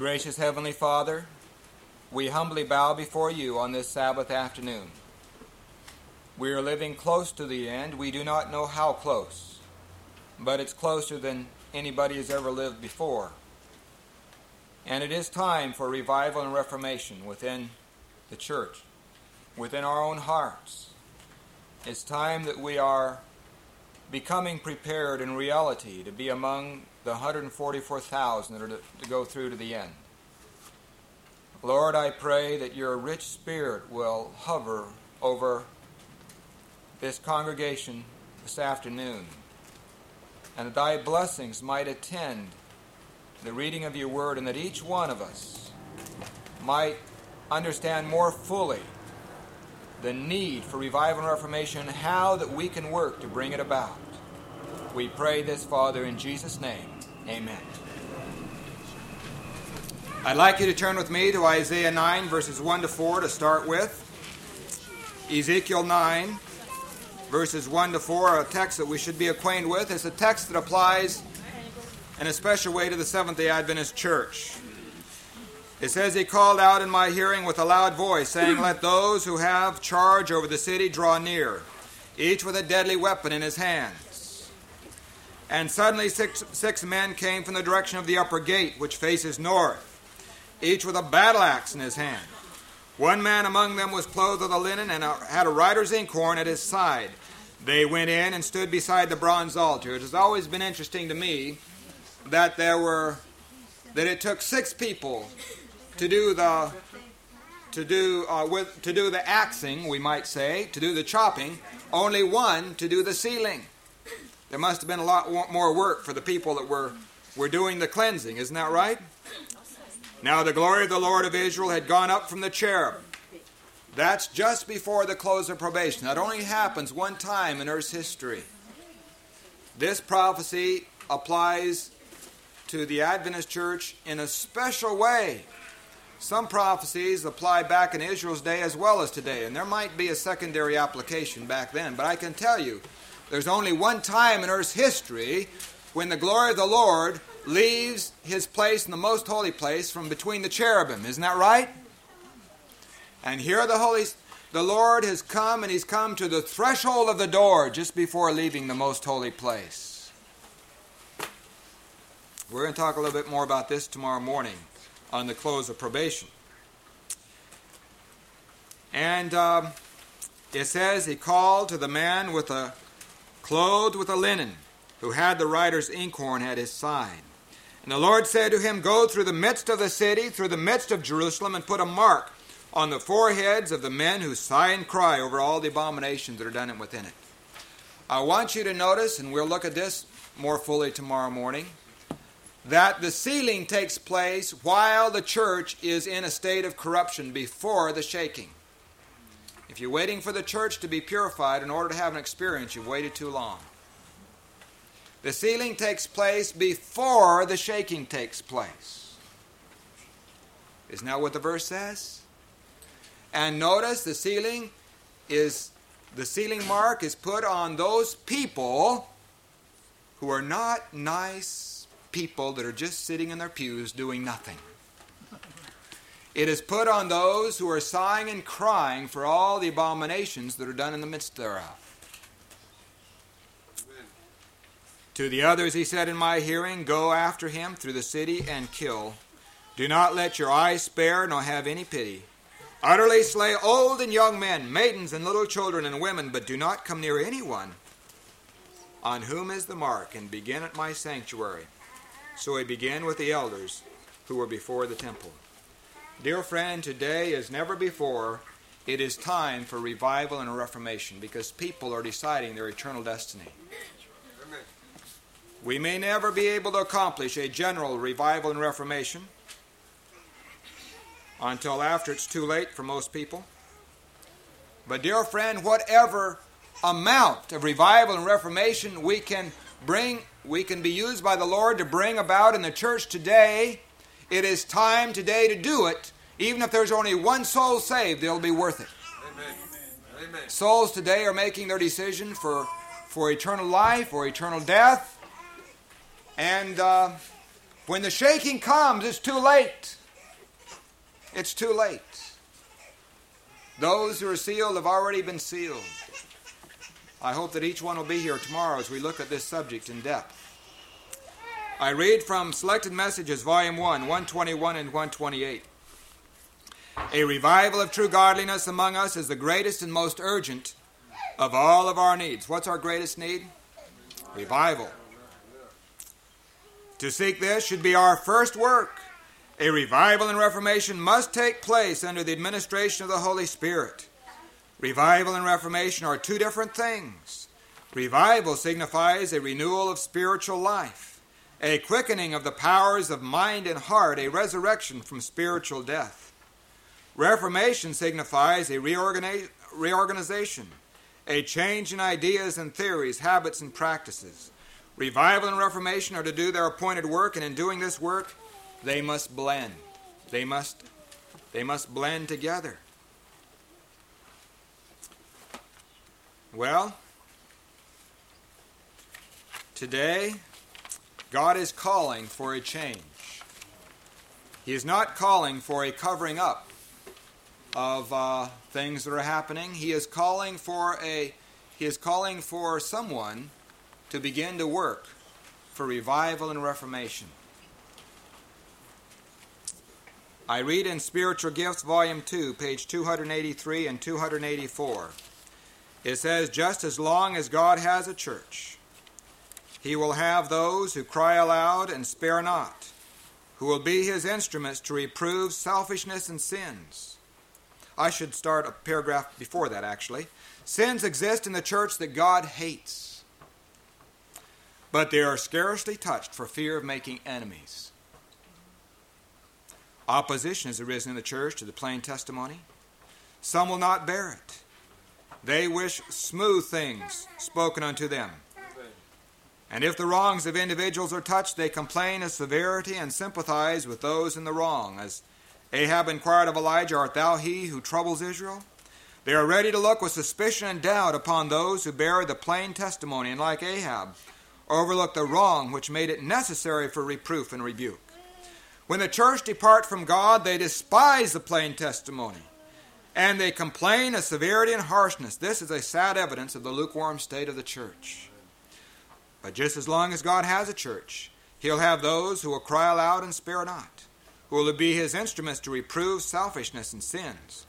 Gracious Heavenly Father, we humbly bow before you on this Sabbath afternoon. We are living close to the end. We do not know how close, but it's closer than anybody has ever lived before. And it is time for revival and reformation within the church, within our own hearts. It's time that we are becoming prepared in reality to be among the 144,000 that are to, to, go through to the end. Lord, I pray that your rich spirit will hover over this congregation this afternoon, and that thy blessings might attend the reading of your word, and that each one of us might understand more fully the need for revival and reformation how that we can work to bring it about. We pray this, Father, in Jesus' name. Amen. I'd like you to turn with me to Isaiah 9, verses 1 to 4 to start with. Ezekiel 9, verses 1 to 4, a text that we should be acquainted with. It's a text that applies in a special way to the Seventh day Adventist Church. It says, He called out in my hearing with a loud voice, saying, hmm. Let those who have charge over the city draw near, each with a deadly weapon in his hands. And suddenly six, six men came from the direction of the upper gate, which faces north, each with a battle axe in his hand. One man among them was clothed with a linen and had a writer's inkhorn at his side. They went in and stood beside the bronze altar. It has always been interesting to me that there were that it took six people to do the to do uh, with to do the axing, we might say, to do the chopping. Only one to do the sealing. There must have been a lot more work for the people that were, were doing the cleansing. Isn't that right? Now the glory of the Lord of Israel had gone up from the cherub. That's just before the close of probation. That only happens one time in Earth's history. This prophecy applies to the Adventist church in a special way. Some prophecies apply back in Israel's day as well as today, and there might be a secondary application back then, but I can tell you there's only one time in Earth's history when the glory of the Lord leaves his place in the most holy place from between the cherubim. Isn't that right? And here the Holy the Lord has come and he's come to the threshold of the door just before leaving the most holy place. We're going to talk a little bit more about this tomorrow morning on the close of probation. And um, it says, He called to the man with a clothed with a linen, who had the writer's inkhorn at his side. And the Lord said to him, Go through the midst of the city, through the midst of Jerusalem, and put a mark on the foreheads of the men who sigh and cry over all the abominations that are done within it. I want you to notice, and we'll look at this more fully tomorrow morning, that the sealing takes place while the church is in a state of corruption before the shaking. If you're waiting for the church to be purified in order to have an experience, you've waited too long. The sealing takes place before the shaking takes place. Isn't that what the verse says? And notice the sealing is the sealing mark is put on those people who are not nice people that are just sitting in their pews doing nothing. It is put on those who are sighing and crying for all the abominations that are done in the midst thereof. To the others he said in my hearing, Go after him through the city and kill. Do not let your eyes spare, nor have any pity. Utterly slay old and young men, maidens and little children and women, but do not come near anyone on whom is the mark, and begin at my sanctuary. So he began with the elders who were before the temple. Dear friend, today as never before, it is time for revival and reformation because people are deciding their eternal destiny. We may never be able to accomplish a general revival and reformation until after it's too late for most people. But, dear friend, whatever amount of revival and reformation we can bring, we can be used by the Lord to bring about in the church today it is time today to do it. Even if there's only one soul saved, it'll be worth it. Amen. Amen. Souls today are making their decision for, for eternal life or eternal death. And uh, When the shaking comes, it's too late. It's too late. Those who are sealed have already been sealed. I hope that each one will be here tomorrow as we look at this subject in depth. I read from Selected Messages, Volume 1, 121 and 128. A revival of true godliness among us is the greatest and most urgent of all of our needs. What's our greatest need? Revival. To seek this should be our first work. A revival and reformation must take place under the administration of the Holy Spirit. Revival and reformation are two different things. Revival signifies a renewal of spiritual life, a quickening of the powers of mind and heart, a resurrection from spiritual death. Reformation signifies a reorganization, a change in ideas and theories, habits and practices. Revival and Reformation are to do their appointed work, and in doing this work, they must blend. They must, they must blend together. Well, today, God is calling for a change. He is not calling for a covering up of uh, things that are happening. He is calling for a he is calling for someone to begin to work for revival and reformation. I read in Spiritual Gifts, Volume 2, page 283 and 284. It says, Just as long as God has a church, he will have those who cry aloud and spare not, who will be his instruments to reprove selfishness and sins I should start a paragraph before that, actually. Sins exist in the church that God hates, but they are scarcely touched for fear of making enemies. Opposition has arisen in the church to the plain testimony. Some will not bear it. They wish smooth things spoken unto them. And if the wrongs of individuals are touched, they complain of severity and sympathize with those in the wrong, as Ahab inquired of Elijah, Art thou he who troubles Israel? They are ready to look with suspicion and doubt upon those who bear the plain testimony, and like Ahab, overlook the wrong which made it necessary for reproof and rebuke. When the church depart from God, they despise the plain testimony, and they complain of severity and harshness. This is a sad evidence of the lukewarm state of the church. But just as long as God has a church, He'll have those who will cry aloud and spare not who will be his instruments to reprove selfishness and sins,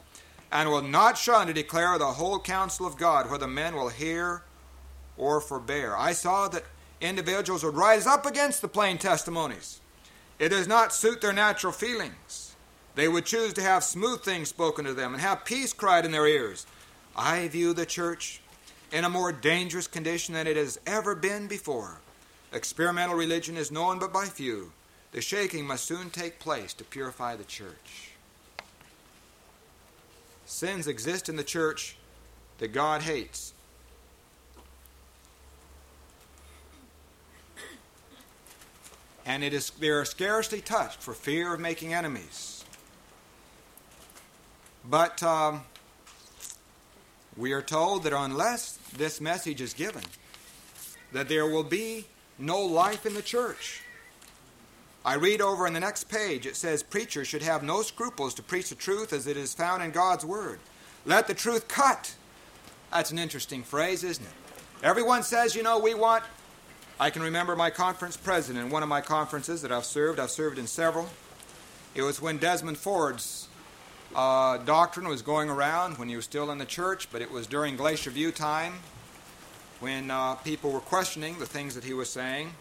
and will not shun to declare the whole counsel of God, whether men will hear or forbear. I saw that individuals would rise up against the plain testimonies. It does not suit their natural feelings. They would choose to have smooth things spoken to them and have peace cried in their ears. I view the church in a more dangerous condition than it has ever been before. Experimental religion is known but by few. The shaking must soon take place to purify the church. Sins exist in the church that God hates. And it is, they are scarcely touched for fear of making enemies. But um, we are told that unless this message is given, that there will be no life in the church. I read over in the next page, it says, Preachers should have no scruples to preach the truth as it is found in God's Word. Let the truth cut. That's an interesting phrase, isn't it? Everyone says, you know, we want. I can remember my conference president one of my conferences that I've served. I've served in several. It was when Desmond Ford's uh, doctrine was going around when he was still in the church, but it was during Glacier View time when uh, people were questioning the things that he was saying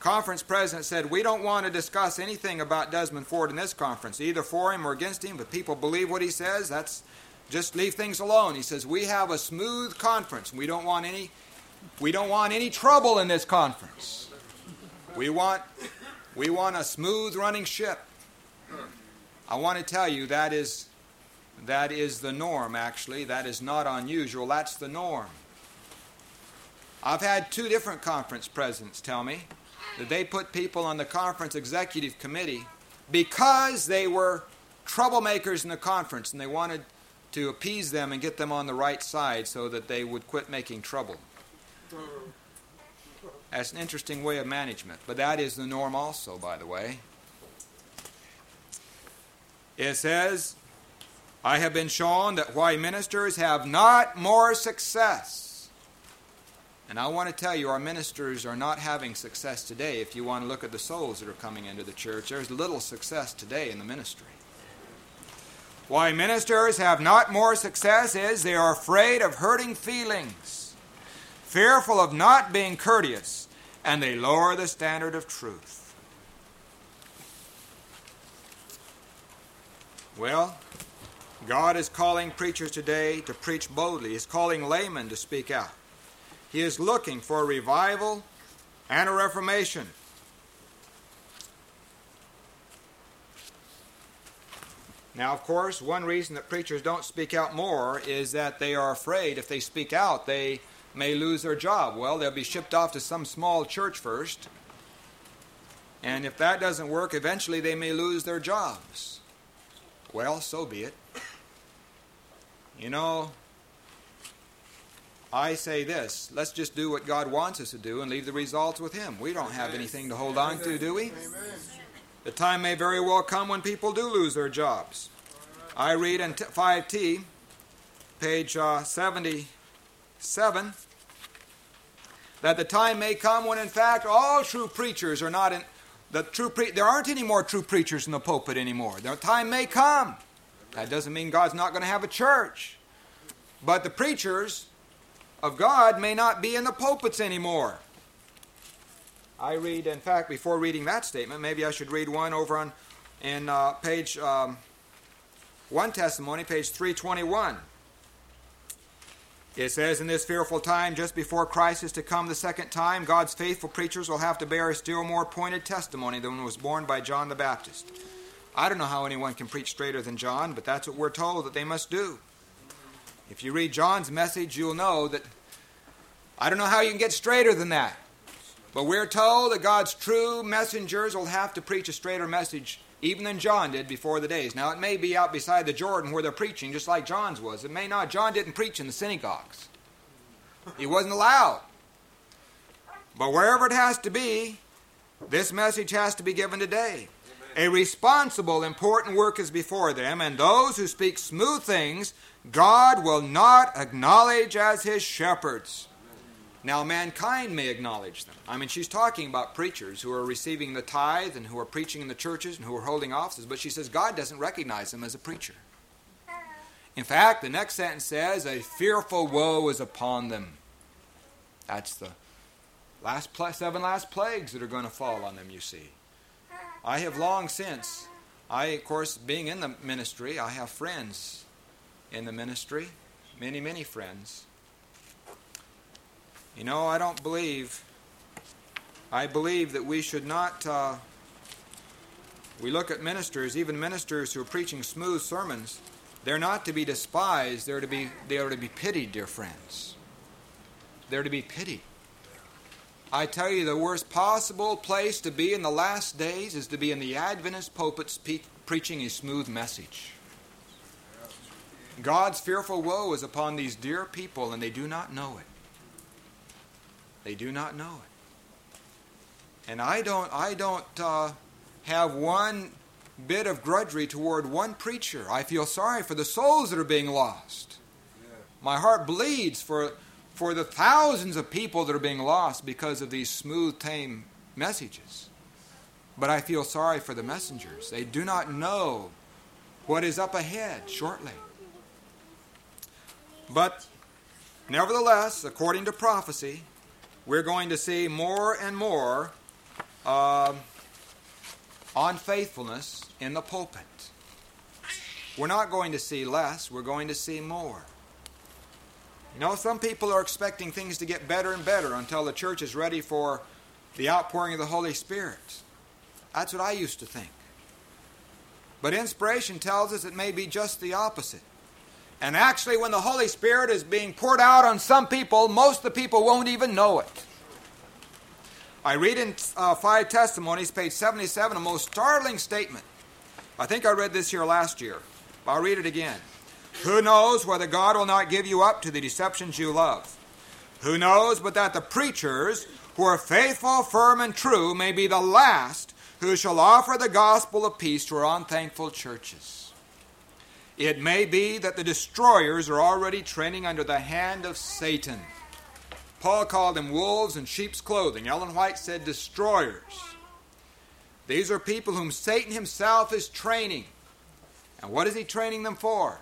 conference president said, We don't want to discuss anything about Desmond Ford in this conference, either for him or against him, but people believe what he says. That's just leave things alone. He says, We have a smooth conference. We don't want any we don't want any trouble in this conference. We want we want a smooth running ship. I want to tell you that is that is the norm actually. That is not unusual. That's the norm. I've had two different conference presidents tell me that they put people on the conference executive committee because they were troublemakers in the conference and they wanted to appease them and get them on the right side so that they would quit making trouble. That's an interesting way of management, but that is the norm also, by the way. It says, I have been shown that why ministers have not more success. And I want to tell you, our ministers are not having success today. If you want to look at the souls that are coming into the church, there's little success today in the ministry. Why ministers have not more success is they are afraid of hurting feelings, fearful of not being courteous, and they lower the standard of truth. Well, God is calling preachers today to preach boldly. He's calling laymen to speak out. He is looking for a revival and a reformation. Now, of course, one reason that preachers don't speak out more is that they are afraid if they speak out, they may lose their job. Well, they'll be shipped off to some small church first. And if that doesn't work, eventually they may lose their jobs. Well, so be it. You know, I say this let's just do what God wants us to do and leave the results with Him. We don't have anything to hold on to, do we? The time may very well come when people do lose their jobs. I read in 5T, page uh, 77, that the time may come when, in fact, all true preachers are not in. The true pre- there aren't any more true preachers in the pulpit anymore. The time may come. That doesn't mean God's not going to have a church. But the preachers of God may not be in the pulpits anymore. I read, in fact, before reading that statement, maybe I should read one over on in uh, page um, one testimony, page 321. It says, In this fearful time, just before Christ is to come the second time, God's faithful preachers will have to bear a still more pointed testimony than was borne by John the Baptist. I don't know how anyone can preach straighter than John, but that's what we're told that they must do. If you read John's message, you'll know that I don't know how you can get straighter than that. But we're told that God's true messengers will have to preach a straighter message even than John did before the days. Now, it may be out beside the Jordan where they're preaching, just like John's was. It may not. John didn't preach in the synagogues, he wasn't allowed. But wherever it has to be, this message has to be given today. A responsible, important work is before them, and those who speak smooth things, God will not acknowledge as his shepherds. Now, mankind may acknowledge them. I mean, she's talking about preachers who are receiving the tithe and who are preaching in the churches and who are holding offices, but she says God doesn't recognize them as a preacher. In fact, the next sentence says, A fearful woe is upon them. That's the last pl- seven last plagues that are going to fall on them, you see. I have long since, I, of course, being in the ministry, I have friends in the ministry, many, many friends you know, I don't believe, I believe that we should not, uh, we look at ministers, even ministers who are preaching smooth sermons, they're not to be despised, they're to be, they are to be pitied, dear friends. They're to be pitied. I tell you, the worst possible place to be in the last days is to be in the Adventist pulpit speak, preaching a smooth message. God's fearful woe is upon these dear people, and they do not know it. They do not know it. And I don't, I don't uh, have one bit of grudgery toward one preacher. I feel sorry for the souls that are being lost. My heart bleeds for, for the thousands of people that are being lost because of these smooth, tame messages. But I feel sorry for the messengers. They do not know what is up ahead shortly. But nevertheless, according to prophecy, we're going to see more and more uh, unfaithfulness in the pulpit. We're not going to see less, we're going to see more. You know, some people are expecting things to get better and better until the church is ready for the outpouring of the Holy Spirit. That's what I used to think. But inspiration tells us it may be just the opposite. And actually, when the Holy Spirit is being poured out on some people, most of the people won't even know it. I read in uh, Five Testimonies, page 77, a most startling statement. I think I read this here last year. I'll read it again. Who knows whether God will not give you up to the deceptions you love? Who knows but that the preachers who are faithful, firm, and true may be the last who shall offer the gospel of peace to our unthankful churches? It may be that the destroyers are already training under the hand of Satan. Paul called them wolves in sheep's clothing. Ellen White said destroyers. These are people whom Satan himself is training. And what is he training them for?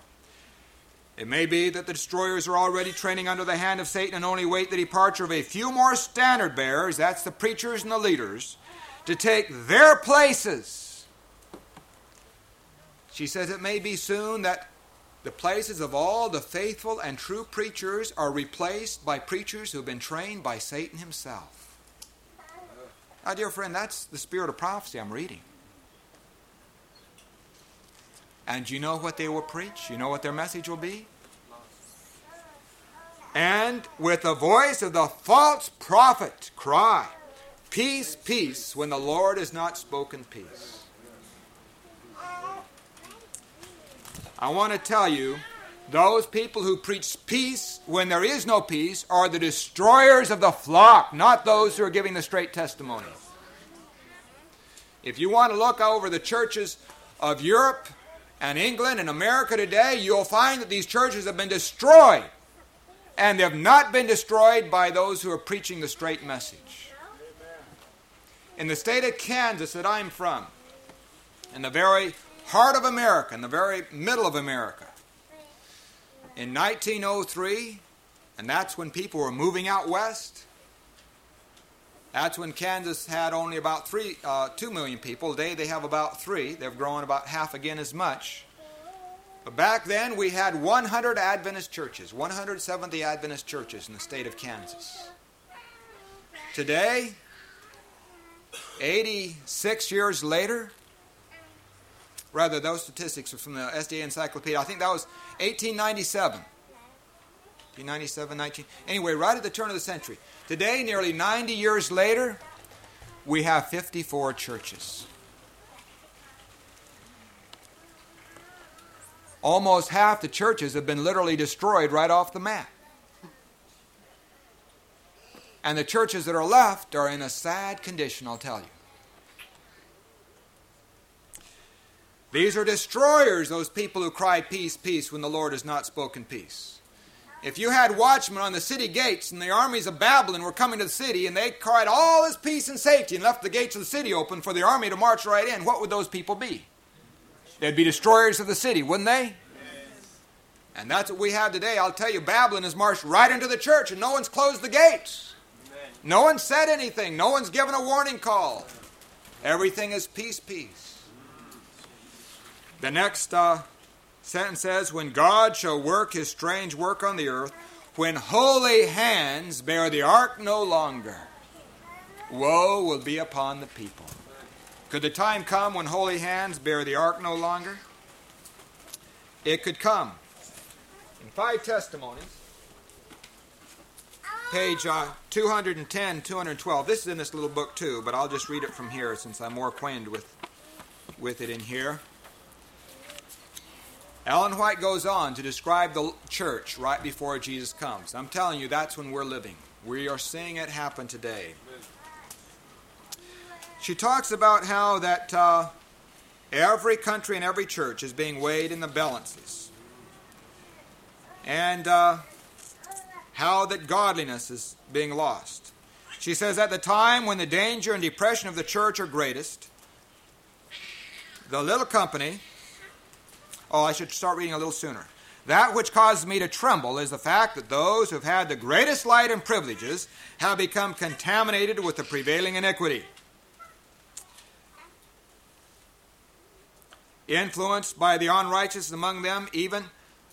It may be that the destroyers are already training under the hand of Satan and only wait the departure of a few more standard bearers, that's the preachers and the leaders, to take their places. She says it may be soon that the places of all the faithful and true preachers are replaced by preachers who have been trained by Satan himself. Now, dear friend, that's the spirit of prophecy I'm reading. And you know what they will preach? You know what their message will be? And with the voice of the false prophet cry, Peace, peace, when the Lord has not spoken peace. I want to tell you, those people who preach peace when there is no peace are the destroyers of the flock, not those who are giving the straight testimony. If you want to look over the churches of Europe and England and America today, you'll find that these churches have been destroyed. And they have not been destroyed by those who are preaching the straight message. In the state of Kansas that I'm from, in the very heart of America, in the very middle of America, in 1903, and that's when people were moving out west. That's when Kansas had only about three, uh, two million people. Today they have about three. They've grown about half again as much. But back then we had 100 Adventist churches, 170 Adventist churches in the state of Kansas. Today, 86 years later, rather, those statistics are from the SDA Encyclopedia. I think that was 1897. 1897, 19. Anyway, right at the turn of the century. Today, nearly 90 years later, we have 54 churches. Almost half the churches have been literally destroyed right off the map. And the churches that are left are in a sad condition, I'll tell you. These are destroyers, those people who cry peace, peace, when the Lord has not spoken peace. If you had watchmen on the city gates and the armies of Babylon were coming to the city and they cried all is peace and safety and left the gates of the city open for the army to march right in, what would those people be? They'd be destroyers of the city, wouldn't they? And that's what we have today. I'll tell you, Babylon has marched right into the church and no one's closed the gates. No one said anything. No one's given a warning call. Everything is peace, peace. The next uh, sentence says, When God shall work his strange work on the earth, when holy hands bear the ark no longer, woe will be upon the people. Could the time come when holy hands bear the ark no longer? It could come. In five testimonies, page uh, 210, 212. This is in this little book too, but I'll just read it from here since I'm more acquainted with, with it in here. Ellen White goes on to describe the church right before Jesus comes. I'm telling you, that's when we're living. We are seeing it happen today she talks about how that uh, every country and every church is being weighed in the balances. And uh, how that godliness is being lost. She says, at the time when the danger and depression of the church are greatest, the little company, oh, I should start reading a little sooner. That which causes me to tremble is the fact that those who have had the greatest light and privileges have become contaminated with the prevailing iniquity. influenced by the unrighteous among them, even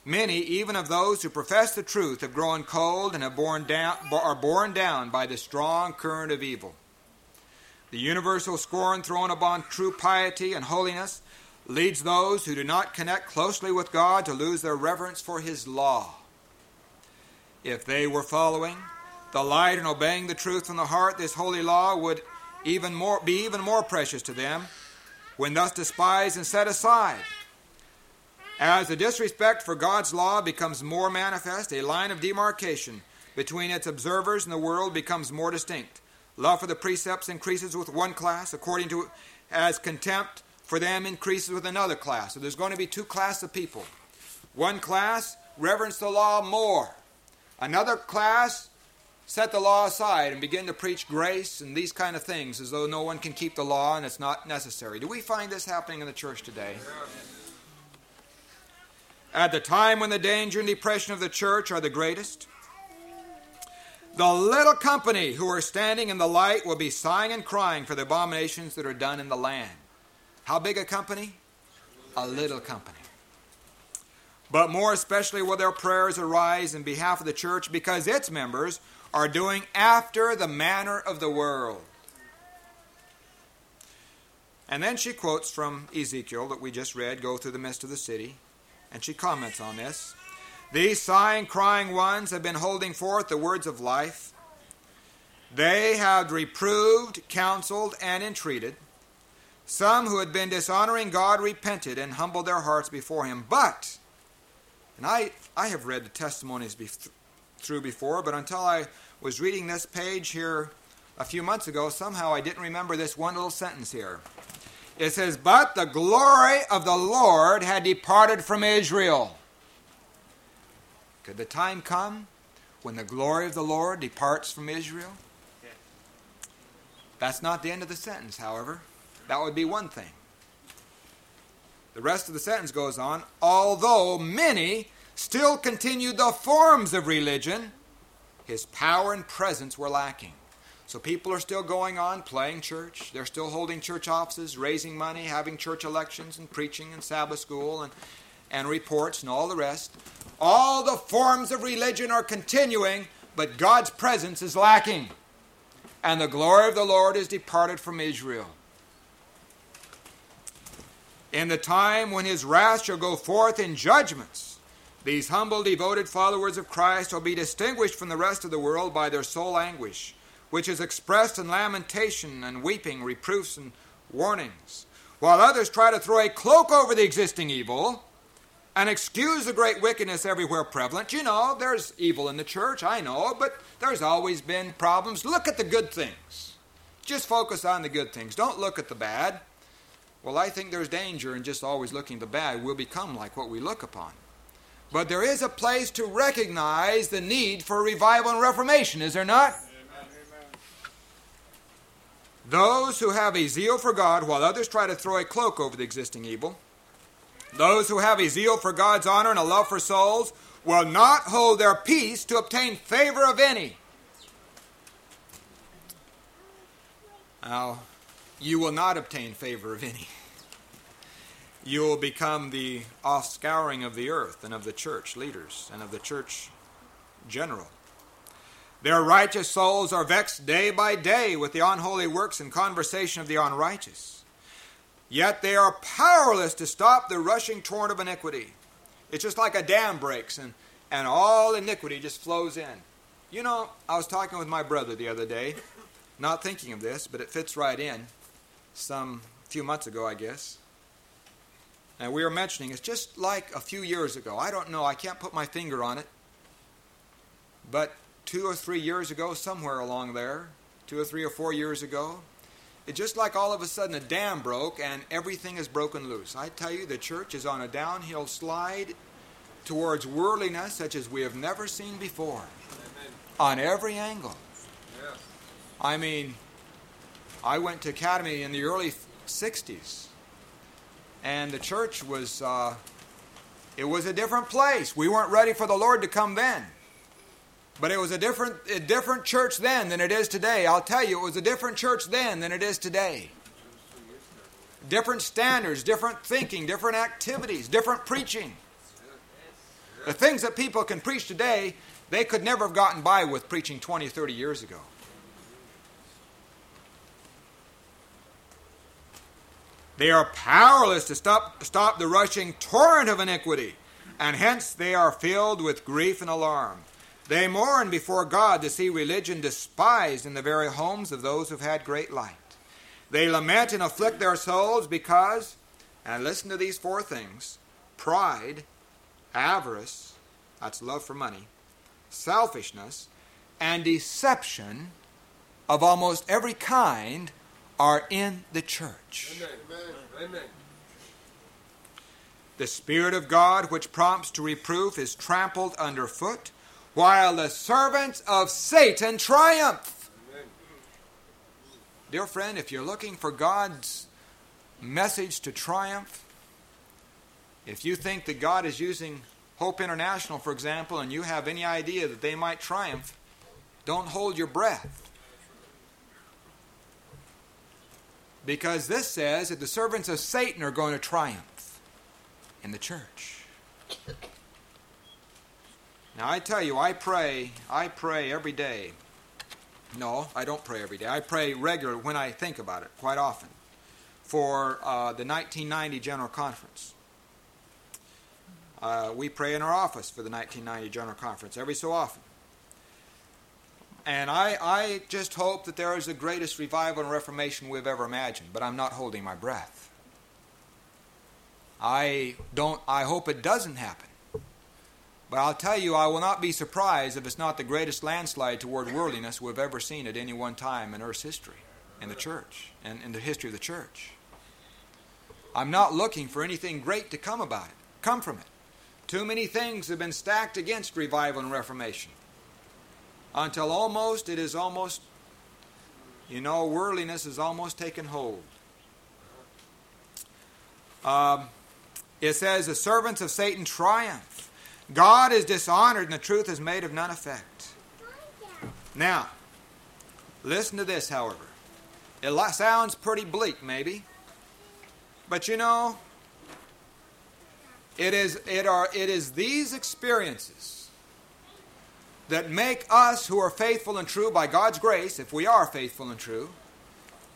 many, even of those who profess the truth, have grown cold and have borne down, are borne down by the strong current of evil. The universal scorn thrown upon true piety and holiness leads those who do not connect closely with God to lose their reverence for His law. If they were following the light and obeying the truth from the heart, this holy law would even more, be even more precious to them when thus despised and set aside. As the disrespect for God's law becomes more manifest, a line of demarcation between its observers and the world becomes more distinct. Love for the precepts increases with one class, according to as contempt for them increases with another class. So there's going to be two classes of people. One class reverence the law more. Another class set the law aside and begin to preach grace and these kind of things as though no one can keep the law and it's not necessary. Do we find this happening in the church today? At the time when the danger and depression of the church are the greatest, the little company who are standing in the light will be sighing and crying for the abominations that are done in the land. How big a company? A little company. But more especially will their prayers arise in behalf of the church because its members are doing after the manner of the world. And then she quotes from Ezekiel that we just read go through the midst of the city. And she comments on this. These sighing, crying ones have been holding forth the words of life. They have reproved, counseled, and entreated. Some who had been dishonoring God repented and humbled their hearts before Him. But, and I, I have read the testimonies be- through before, but until I was reading this page here a few months ago, somehow I didn't remember this one little sentence here. It says, But the glory of the Lord had departed from Israel. Could the time come when the glory of the Lord departs from Israel? That's not the end of the sentence, however. That would be one thing. The rest of the sentence goes on although many still continued the forms of religion, his power and presence were lacking. So people are still going on playing church. They're still holding church offices, raising money, having church elections, and preaching and Sabbath school and, and reports and all the rest. All the forms of religion are continuing, but God's presence is lacking. And the glory of the Lord is departed from Israel. In the time when his wrath shall go forth in judgments, these humble, devoted followers of Christ will be distinguished from the rest of the world by their soul anguish, which is expressed in lamentation and weeping, reproofs and warnings, while others try to throw a cloak over the existing evil and excuse the great wickedness everywhere prevalent. You know, there's evil in the church, I know, but there's always been problems. Look at the good things. Just focus on the good things. Don't look at the bad. Well, I think there's danger in just always looking the bad. We'll become like what we look upon. But there is a place to recognize the need for revival and reformation, is there not? Those who have a zeal for God while others try to throw a cloak over the existing evil, those who have a zeal for God's honor and a love for souls, will not hold their peace to obtain favor of any. Now, you will not obtain favor of any you will become the offscouring of the earth and of the church leaders and of the church general. Their righteous souls are vexed day by day with the unholy works and conversation of the unrighteous. Yet they are powerless to stop the rushing torrent of iniquity. It's just like a dam breaks and, and all iniquity just flows in. You know, I was talking with my brother the other day, not thinking of this, but it fits right in, some few months ago, I guess. And we were mentioning it's just like a few years ago. I don't know, I can't put my finger on it. But two or three years ago, somewhere along there, two or three or four years ago, it just like all of a sudden a dam broke and everything is broken loose. I tell you, the church is on a downhill slide towards worldliness such as we have never seen before. Amen. On every angle. Yes. I mean, I went to academy in the early 60s and the church was uh, it was a different place. We weren't ready for the Lord to come then. But it was a different, a different church then than it is today. I'll tell you, it was a different church then than it is today. Different standards, different thinking, different activities, different preaching. The things that people can preach today, they could never have gotten by with preaching 20, 30 years ago. They are powerless to stop, stop the rushing torrent of iniquity, and hence they are filled with grief and alarm. They mourn before God to see religion despised in the very homes of those who've had great light. They lament and afflict their souls because, and listen to these four things pride, avarice, that's love for money, selfishness, and deception of almost every kind are in the church. Amen. Amen. The Spirit of God, which prompts to reproof, is trampled underfoot, while the servants of Satan triumph. Amen. Dear friend, if you're looking for God's message to triumph, if you think that God is using Hope International, for example, and you have any idea that they might triumph, don't hold your breath. Because this says that the servants of Satan are going to triumph in the church. Now I tell you, I pray, I pray every day. No, I don't pray every day. I pray regularly when I think about it, quite often, for uh, the 1990 General Conference. Uh, we pray in our office for the 1990 General Conference every so often. And I, I just hope that there is the greatest revival and reformation we've ever imagined, but I'm not holding my breath. I don't I hope it doesn't happen. But I'll tell you, I will not be surprised if it's not the greatest landslide toward worldliness we've ever seen at any one time in Earth's history, in the church, and in the history of the church. I'm not looking for anything great to come about it, come from it. Too many things have been stacked against revival and reformation until almost it is almost, you know, worldliness has almost taken hold. Um, it says, The servants of Satan triumph. God is dishonored and the truth is made of none effect. Now, listen to this, however. It sounds pretty bleak, maybe. But you know, it is, it, are, it is these experiences that make us who are faithful and true by God's grace, if we are faithful and true,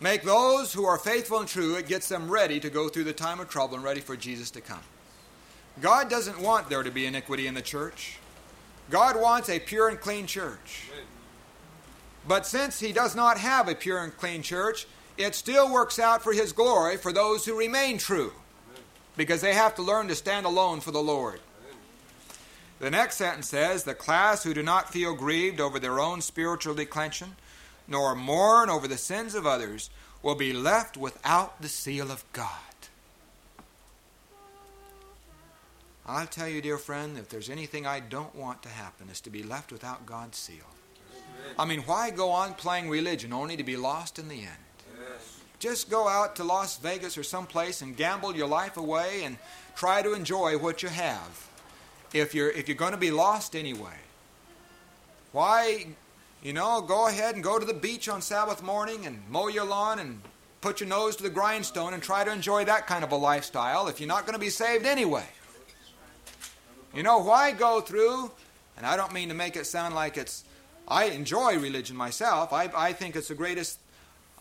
make those who are faithful and true, it gets them ready to go through the time of trouble and ready for Jesus to come. God doesn't want there to be iniquity in the church. God wants a pure and clean church. But since He does not have a pure and clean church, it still works out for His glory for those who remain true because they have to learn to stand alone for the Lord. The next sentence says, The class who do not feel grieved over their own spiritual declension, nor mourn over the sins of others, will be left without the seal of God. I'll tell you, dear friend, if there's anything I don't want to happen, is to be left without God's seal. I mean, why go on playing religion only to be lost in the end? Just go out to Las Vegas or someplace and gamble your life away and try to enjoy what you have. If you're if you're going to be lost anyway. Why, you know, go ahead and go to the beach on Sabbath morning and mow your lawn and put your nose to the grindstone and try to enjoy that kind of a lifestyle if you're not going to be saved anyway. You know, why go through, and I don't mean to make it sound like it's, I enjoy religion myself. I, I think it's the greatest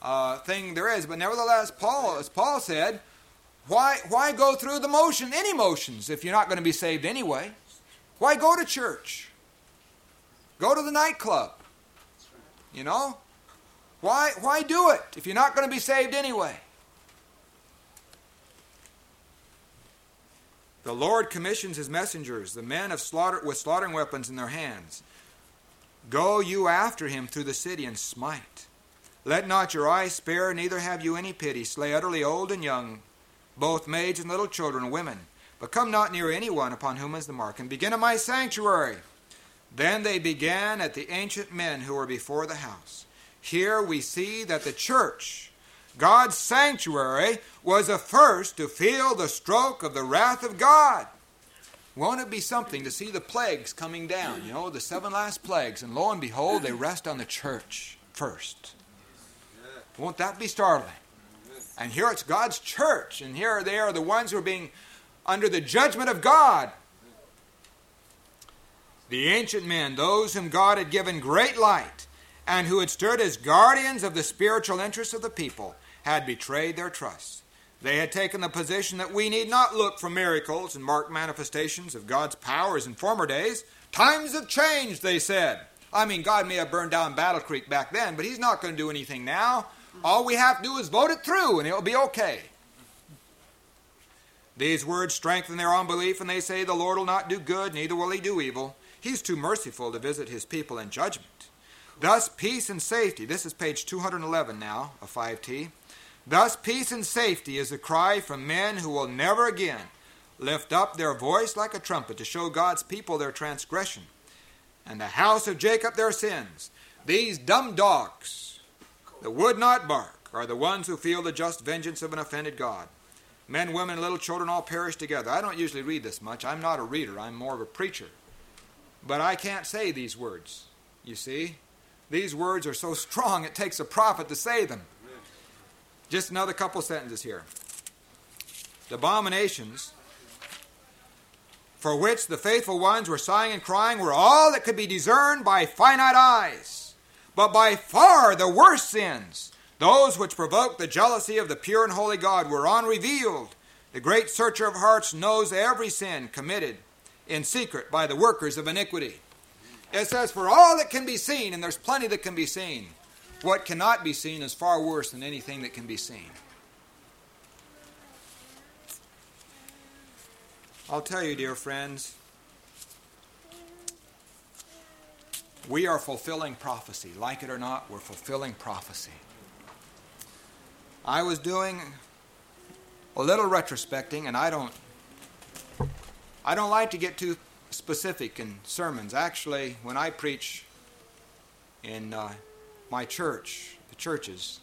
uh, thing there is. But nevertheless, Paul, as Paul said, why, why go through the motion, any motions, if you're not going to be saved anyway? Why go to church? Go to the nightclub. You know? Why, why do it if you're not going to be saved anyway? The Lord commissions his messengers, the men of slaughter, with slaughtering weapons in their hands. Go you after him through the city and smite. Let not your eye spare, neither have you any pity. Slay utterly old and young, both maids and little children women. But come not near any one upon whom is the mark, and begin at my sanctuary. Then they began at the ancient men who were before the house. Here we see that the church, God's sanctuary, was the first to feel the stroke of the wrath of God. Won't it be something to see the plagues coming down? You know, the seven last plagues, and lo and behold, they rest on the church first. Won't that be startling? And here it's God's church, and here they are the ones who are being under the judgment of God. The ancient men, those whom God had given great light, and who had stood as guardians of the spiritual interests of the people, had betrayed their trust. They had taken the position that we need not look for miracles and marked manifestations of God's powers in former days. Times have changed, they said. I mean, God may have burned down Battle Creek back then, but He's not going to do anything now. All we have to do is vote it through and it'll be okay. These words strengthen their unbelief, and they say, The Lord will not do good, neither will he do evil. He's too merciful to visit his people in judgment. Thus, peace and safety, this is page 211 now of 5T. Thus, peace and safety is a cry from men who will never again lift up their voice like a trumpet to show God's people their transgression and the house of Jacob their sins. These dumb dogs that would not bark are the ones who feel the just vengeance of an offended God. Men, women, little children all perish together. I don't usually read this much. I'm not a reader, I'm more of a preacher. But I can't say these words, you see. These words are so strong it takes a prophet to say them. Just another couple sentences here. The abominations for which the faithful ones were sighing and crying were all that could be discerned by finite eyes. But by far the worst sins, those which provoked the jealousy of the pure and holy God, were unrevealed. The great searcher of hearts knows every sin committed in secret by the workers of iniquity. It says, For all that can be seen, and there's plenty that can be seen, what cannot be seen is far worse than anything that can be seen. I'll tell you, dear friends, we are fulfilling prophecy. Like it or not, we're fulfilling prophecy. I was doing a little retrospecting, and I don't I don't like to get too specific in sermons. Actually, when I preach in uh, my church, the churches,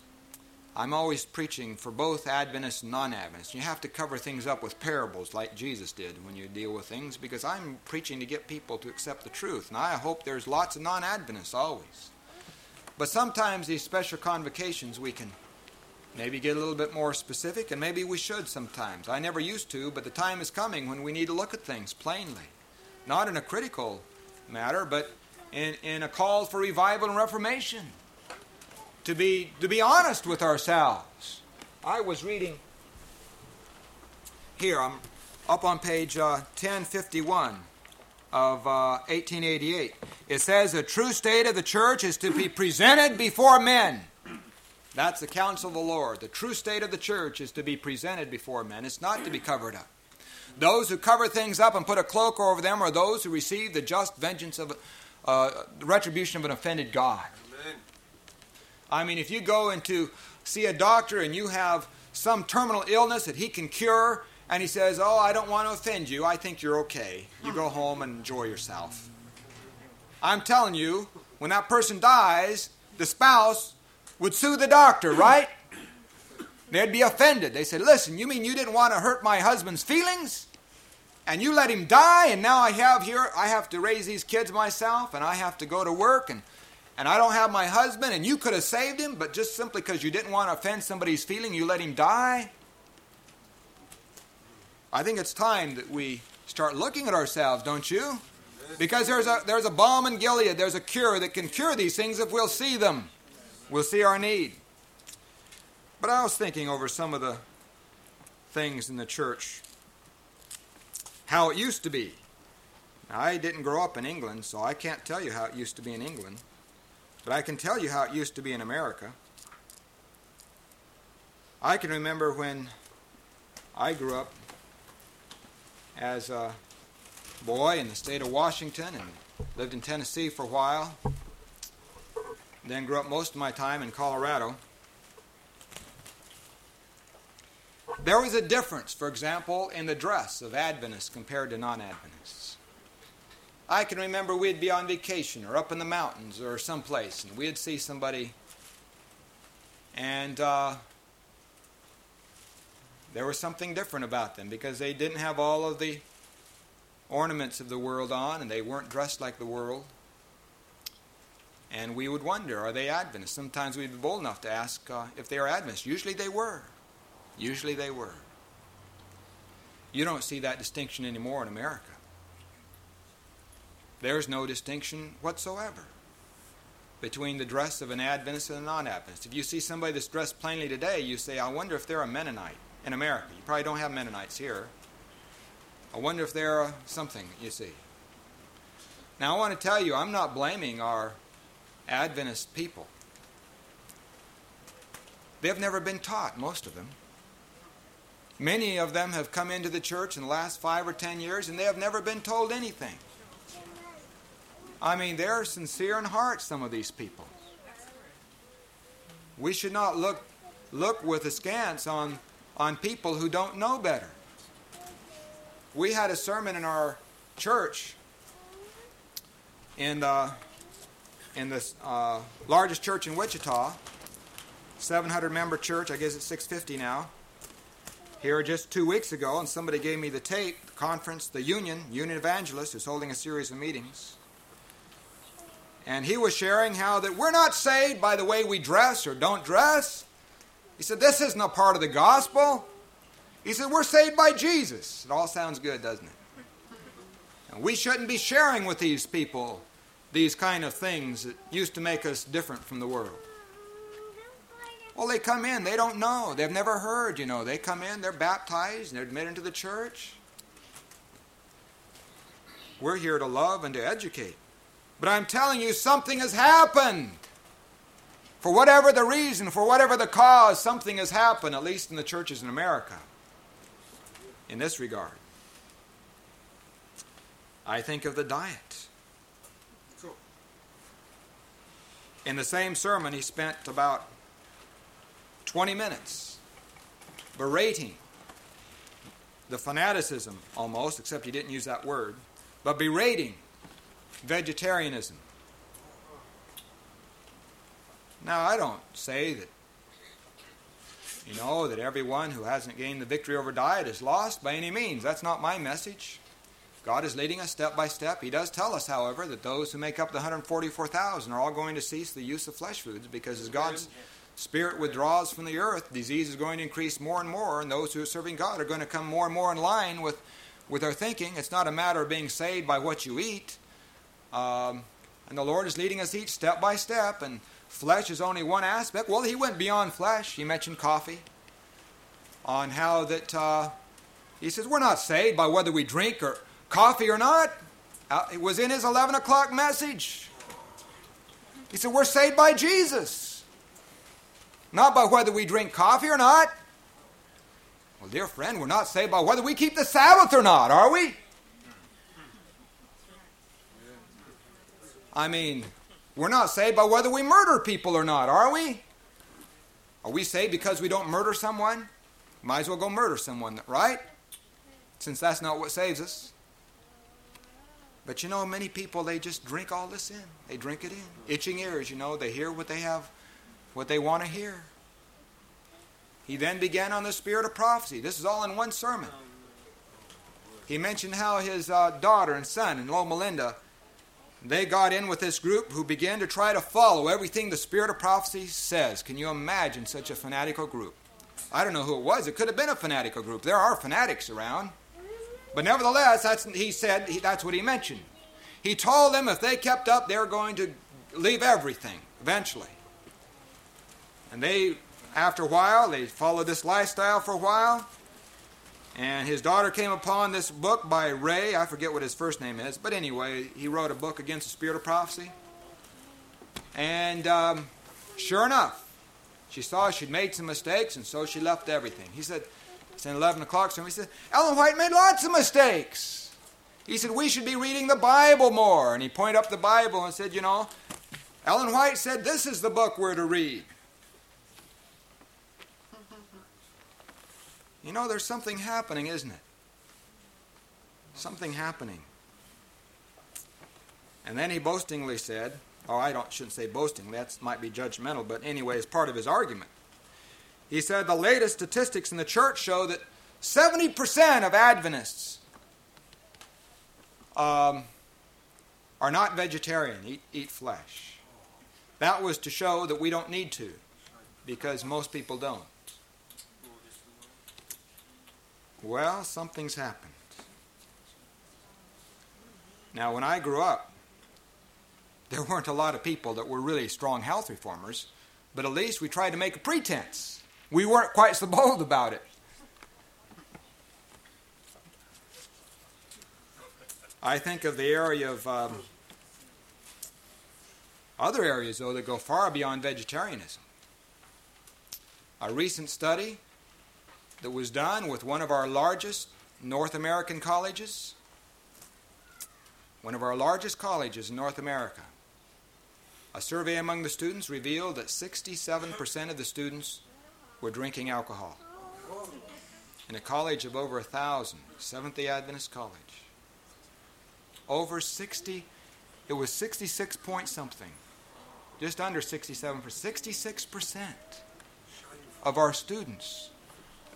I'm always preaching for both Adventists and non Adventists. You have to cover things up with parables like Jesus did when you deal with things because I'm preaching to get people to accept the truth. And I hope there's lots of non Adventists always. But sometimes these special convocations we can maybe get a little bit more specific, and maybe we should sometimes. I never used to, but the time is coming when we need to look at things plainly not in a critical matter, but in, in a call for revival and reformation. To be, to be honest with ourselves. I was reading here, I'm up on page uh, 1051 of uh, 1888. It says, The true state of the church is to be presented before men. That's the counsel of the Lord. The true state of the church is to be presented before men. It's not to be covered up. Those who cover things up and put a cloak over them are those who receive the just vengeance of uh, the retribution of an offended God. Amen. I mean, if you go into see a doctor and you have some terminal illness that he can cure, and he says, "Oh, I don't want to offend you. I think you're okay. You go home and enjoy yourself." I'm telling you, when that person dies, the spouse would sue the doctor, right? They'd be offended. They said, Listen, you mean you didn't want to hurt my husband's feelings? And you let him die, and now I have here, I have to raise these kids myself, and I have to go to work, and, and I don't have my husband, and you could have saved him, but just simply because you didn't want to offend somebody's feeling, you let him die? I think it's time that we start looking at ourselves, don't you? Because there's a, there's a balm in Gilead, there's a cure that can cure these things if we'll see them. We'll see our need. But I was thinking over some of the things in the church, how it used to be. Now, I didn't grow up in England, so I can't tell you how it used to be in England, but I can tell you how it used to be in America. I can remember when I grew up as a boy in the state of Washington and lived in Tennessee for a while, then grew up most of my time in Colorado. There was a difference, for example, in the dress of Adventists compared to non Adventists. I can remember we'd be on vacation or up in the mountains or someplace, and we'd see somebody, and uh, there was something different about them because they didn't have all of the ornaments of the world on and they weren't dressed like the world. And we would wonder, are they Adventists? Sometimes we'd be bold enough to ask uh, if they are Adventists. Usually they were. Usually they were. You don't see that distinction anymore in America. There's no distinction whatsoever between the dress of an Adventist and a non Adventist. If you see somebody that's dressed plainly today, you say, I wonder if they're a Mennonite in America. You probably don't have Mennonites here. I wonder if they're something, you see. Now, I want to tell you, I'm not blaming our Adventist people. They've never been taught, most of them. Many of them have come into the church in the last five or ten years and they have never been told anything. I mean, they're sincere in heart, some of these people. We should not look, look with askance on, on people who don't know better. We had a sermon in our church in the, in the uh, largest church in Wichita, 700 member church. I guess it's 650 now. Here just two weeks ago, and somebody gave me the tape, the conference, the Union, Union Evangelist, who's holding a series of meetings. And he was sharing how that we're not saved by the way we dress or don't dress. He said, This isn't a part of the gospel. He said, We're saved by Jesus. It all sounds good, doesn't it? And we shouldn't be sharing with these people these kind of things that used to make us different from the world. Well, they come in, they don't know. They've never heard, you know. They come in, they're baptized, and they're admitted into the church. We're here to love and to educate. But I'm telling you, something has happened. For whatever the reason, for whatever the cause, something has happened, at least in the churches in America, in this regard. I think of the diet. In the same sermon, he spent about 20 minutes berating the fanaticism almost, except he didn't use that word, but berating vegetarianism. Now, I don't say that, you know, that everyone who hasn't gained the victory over diet is lost by any means. That's not my message. God is leading us step by step. He does tell us, however, that those who make up the 144,000 are all going to cease the use of flesh foods because as God's spirit withdraws from the earth, disease is going to increase more and more, and those who are serving God are going to come more and more in line with, with their thinking. It's not a matter of being saved by what you eat. Um, and the Lord is leading us each step by step, and flesh is only one aspect. Well, He went beyond flesh. He mentioned coffee, on how that uh, He says we're not saved by whether we drink or coffee or not. Uh, it was in His 11 o'clock message. He said we're saved by Jesus, not by whether we drink coffee or not. Well, dear friend, we're not saved by whether we keep the Sabbath or not, are we? I mean, we're not saved by whether we murder people or not, are we? Are we saved because we don't murder someone? Might as well go murder someone, right? Since that's not what saves us. But you know, many people, they just drink all this in. They drink it in. Itching ears, you know, they hear what they have, what they want to hear. He then began on the spirit of prophecy. This is all in one sermon. He mentioned how his uh, daughter and son and Loma Linda, they got in with this group who began to try to follow everything the spirit of prophecy says. Can you imagine such a fanatical group? I don't know who it was. It could have been a fanatical group. There are fanatics around. But nevertheless, that's, he said he, that's what he mentioned. He told them if they kept up, they were going to leave everything eventually. And they, after a while, they followed this lifestyle for a while. And his daughter came upon this book by Rea. I forget what his first name is, but anyway, he wrote a book against the spirit of prophecy. And um, sure enough, she saw she'd made some mistakes, and so she left everything. He said, it's an 11 o'clock sermon. He said, Ellen White made lots of mistakes. He said, we should be reading the Bible more. And he pointed up the Bible and said, you know, Ellen White said this is the book we're to read. You know, there's something happening, isn't it? Something happening. And then he boastingly said, oh, I don't, shouldn't say boastingly, that might be judgmental, but anyway, as part of his argument. He said the latest statistics in the church show that 70% of Adventists um, are not vegetarian, eat, eat flesh. That was to show that we don't need to, because most people don't. Well, something's happened. Now, when I grew up, there weren't a lot of people that were really strong health reformers, but at least we tried to make a pretense. We weren't quite so bold about it. I think of the area of um, other areas, though, that go far beyond vegetarianism. A recent study that was done with one of our largest North American colleges, one of our largest colleges in North America, A survey among the students revealed that 67% of the students were drinking alcohol. In a college of over a thousand, Seventh day Adventist College, over 60, it was 66 point something, just under 67 for 66% of our students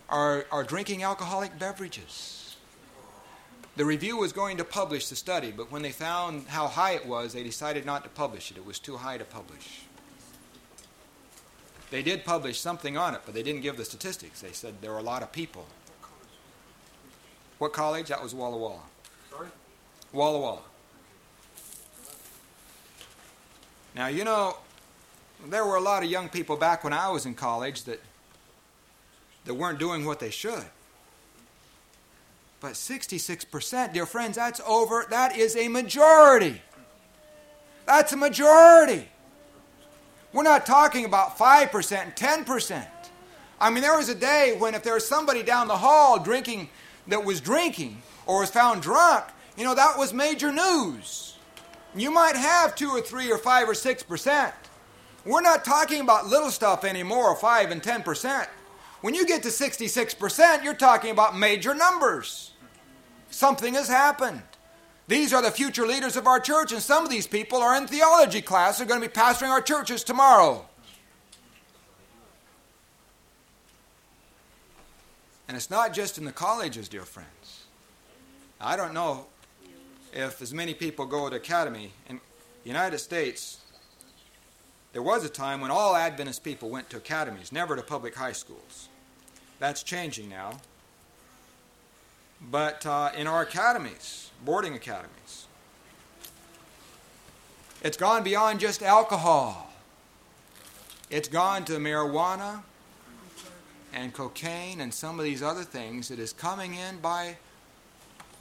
are, are drinking alcoholic beverages. The review was going to publish the study, but when they found how high it was, they decided not to publish it. It was too high to publish. They did publish something on it, but they didn't give the statistics. They said there were a lot of people. What college? That was Walla Walla. Sorry? Walla Walla. Now, you know, there were a lot of young people back when I was in college that, that weren't doing what they should. But 66%, dear friends, that's over, that is a majority. That's a majority. We're not talking about 5%, 10%. I mean, there was a day when if there was somebody down the hall drinking that was drinking or was found drunk, you know, that was major news. You might have two or three or five or six percent. We're not talking about little stuff anymore, five and ten percent. When you get to 66%, you're talking about major numbers. Something has happened. These are the future leaders of our church, and some of these people are in theology class. They're going to be pastoring our churches tomorrow. And it's not just in the colleges, dear friends. I don't know if as many people go to academy in the United States. There was a time when all Adventist people went to academies, never to public high schools. That's changing now. But uh, in our academies, boarding academies, it's gone beyond just alcohol. It's gone to marijuana and cocaine and some of these other things that is coming in by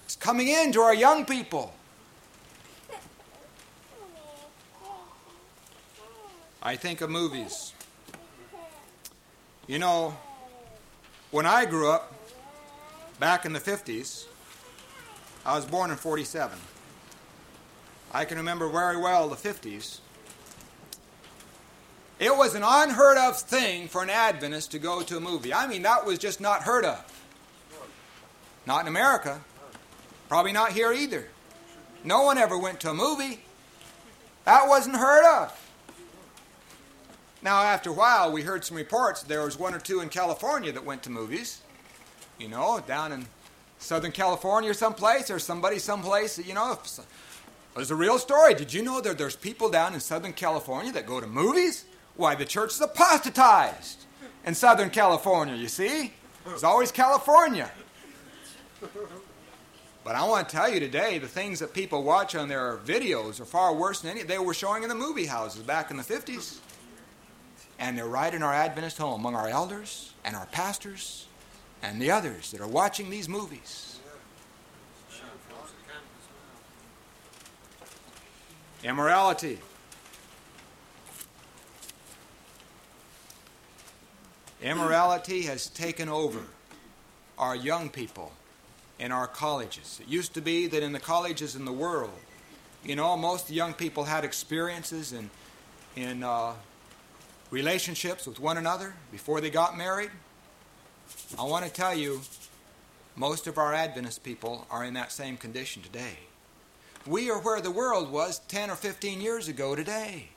it's coming in to our young people. I think of movies. You know, when I grew up, back in the 50s, I was born in 47. I can remember very well the 50s. It was an unheard of thing for an Adventist to go to a movie. I mean, that was just not heard of. Not in America. Probably not here either. No one ever went to a movie. That wasn't heard of. Now, after a while, we heard some reports. There was one or two in California that went to movies. You know, down in Southern California or someplace, or somebody someplace you know, there's a real story. Did you know that there's people down in Southern California that go to movies? Why, the church is apostatized in Southern California, you see? It's always California. But I want to tell you today, the things that people watch on their videos are far worse than any they were showing in the movie houses back in the 50s. And they're right in our Adventist home among our elders and our pastors and the others that are watching these movies. Immorality. Immorality has taken over our young people in our colleges. It used to be that in the colleges in the world, you know, most young people had experiences in, in uh, relationships with one another before they got married. I want to tell you, most of our Adventist people are in that same condition today. We are where the world was 10 or 15 years ago today.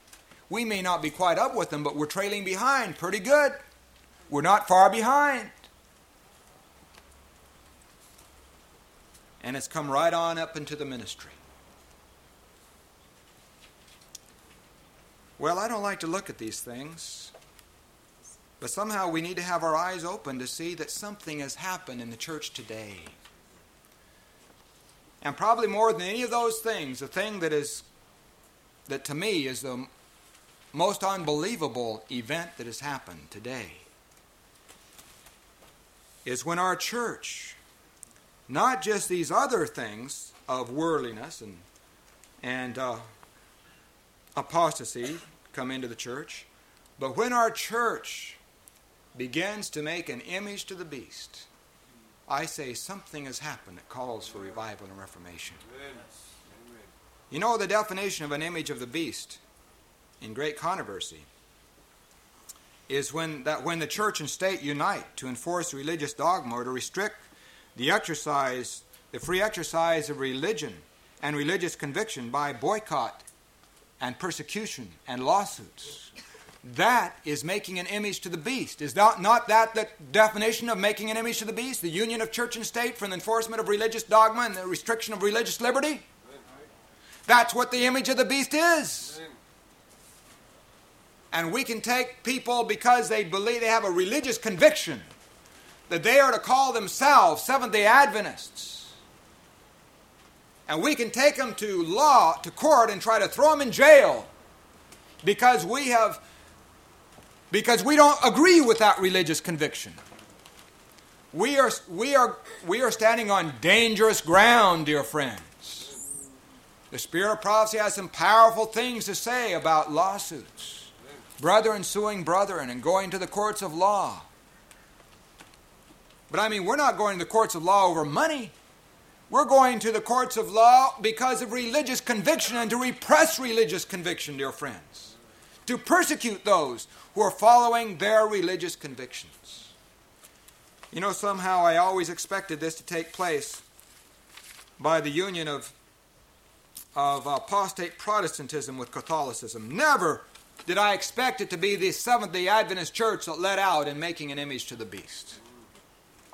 We may not be quite up with them, but we're trailing behind pretty good. We're not far behind. And it's come right on up into the ministry. Well, I don't like to look at these things, but somehow we need to have our eyes open to see that something has happened in the church today. And probably more than any of those things, the thing that is that to me is the most unbelievable event that has happened today is when our church, not just these other things of worldliness and and uh, apostasy, come into the church. But when our church begins to make an image to the beast, I say something has happened that calls for revival and reformation. You know the definition of an image of the beast in great controversy is when that when the church and state unite to enforce religious dogma or to restrict the exercise the free exercise of religion and religious conviction by boycott and persecution and lawsuits. That is making an image to the beast. Is that not that the definition of making an image to the beast? The union of church and state for the enforcement of religious dogma and the restriction of religious liberty? That's what the image of the beast is. And we can take people because they believe they have a religious conviction that they are to call themselves Seventh day Adventists. And we can take them to law, to court, and try to throw them in jail because we have because we don't agree with that religious conviction. We are, we are, we are standing on dangerous ground, dear friends. The Spirit of prophecy has some powerful things to say about lawsuits, brethren suing brethren, and going to the courts of law. But I mean, we're not going to the courts of law over money. We're going to the courts of law because of religious conviction and to repress religious conviction, dear friends. To persecute those who are following their religious convictions. You know, somehow I always expected this to take place by the union of, of apostate Protestantism with Catholicism. Never did I expect it to be the Seventh day Adventist church that led out in making an image to the beast.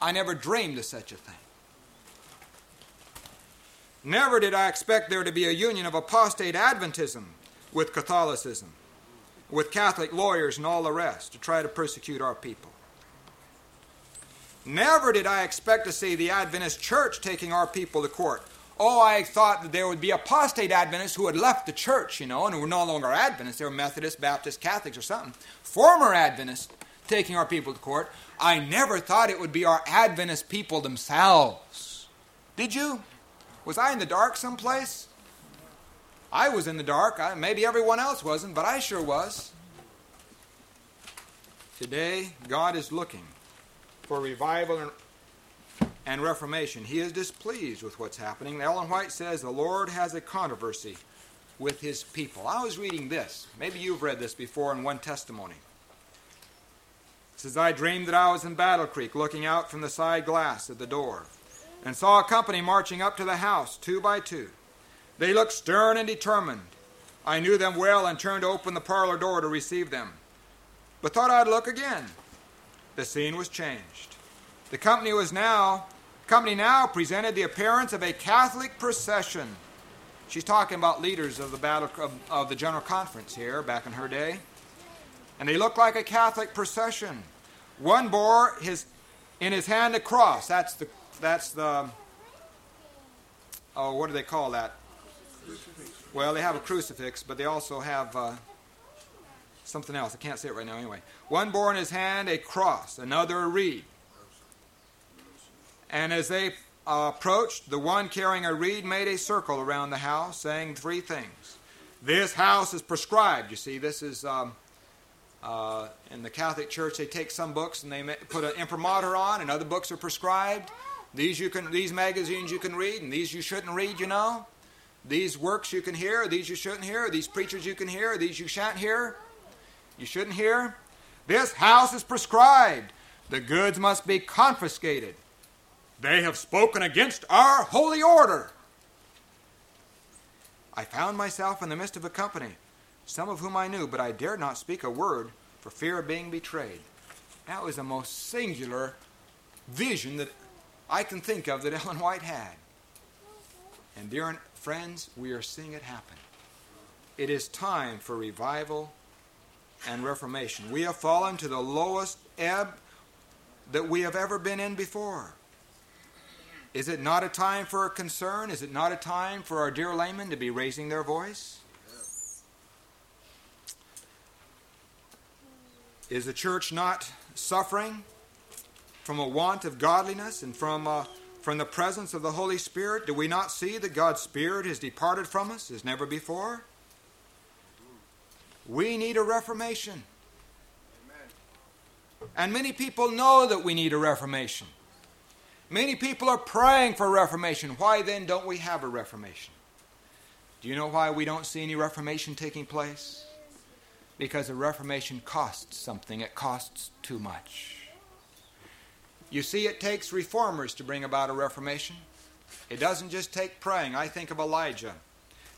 I never dreamed of such a thing. Never did I expect there to be a union of apostate Adventism with Catholicism, with Catholic lawyers and all the rest to try to persecute our people. Never did I expect to see the Adventist church taking our people to court. Oh, I thought that there would be apostate Adventists who had left the church, you know, and were no longer Adventists. They were Methodists, Baptists, Catholics, or something. Former Adventists taking our people to court. I never thought it would be our Adventist people themselves. Did you? Was I in the dark someplace? I was in the dark. I, maybe everyone else wasn't, but I sure was. Today, God is looking for revival and, and reformation. He is displeased with what's happening. Ellen White says the Lord has a controversy with his people. I was reading this. Maybe you've read this before in one testimony. It says, I dreamed that I was in Battle Creek looking out from the side glass at the door and saw a company marching up to the house two by two. They looked stern and determined. I knew them well and turned to open the parlor door to receive them, but thought I'd look again. The scene was changed. The company was now company now presented the appearance of a Catholic procession. She's talking about leaders of the battle of, of the General Conference here back in her day. And they looked like a Catholic procession. One bore his in his hand a cross. That's the that's the oh what do they call that? Well, they have a crucifix, but they also have uh, something else. I can't say it right now anyway. One bore in his hand a cross, another a reed. And as they uh, approached, the one carrying a reed made a circle around the house, saying three things. This house is prescribed. You see, this is um, uh, in the Catholic Church. They take some books and they put an imprimatur on, and other books are prescribed. These you can, these magazines you can read, and these you shouldn't read. You know, these works you can hear, these you shouldn't hear. These preachers you can hear, these you shan't hear. You shouldn't hear. This house is prescribed. The goods must be confiscated. They have spoken against our holy order. I found myself in the midst of a company, some of whom I knew, but I dared not speak a word for fear of being betrayed. That was the most singular vision that I can think of that Ellen White had. And dear friends, we are seeing it happen. It is time for revival and reformation. We have fallen to the lowest ebb that we have ever been in before. Is it not a time for a concern? Is it not a time for our dear laymen to be raising their voice? Is the church not suffering from a want of godliness and from, uh, from the presence of the Holy Spirit? Do we not see that God's Spirit has departed from us as never before? We need a reformation. And many people know that we need a reformation. Many people are praying for reformation. Why then don't we have a reformation? Do you know why we don't see any reformation taking place? Because a reformation costs something, it costs too much. You see, it takes reformers to bring about a reformation. It doesn't just take praying. I think of Elijah.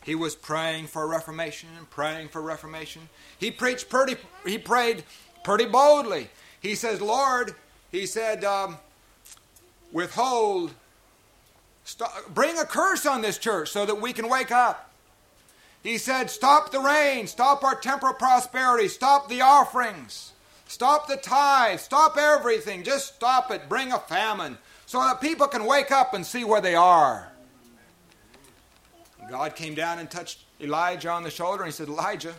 He was praying for reformation and praying for reformation. He preached pretty, he prayed pretty boldly. He says, Lord, he said, um, withhold, stop, bring a curse on this church so that we can wake up. He said, stop the rain, stop our temporal prosperity, stop the offerings, stop the tithe, stop everything, just stop it, bring a famine so that people can wake up and see where they are. God came down and touched Elijah on the shoulder and he said, Elijah,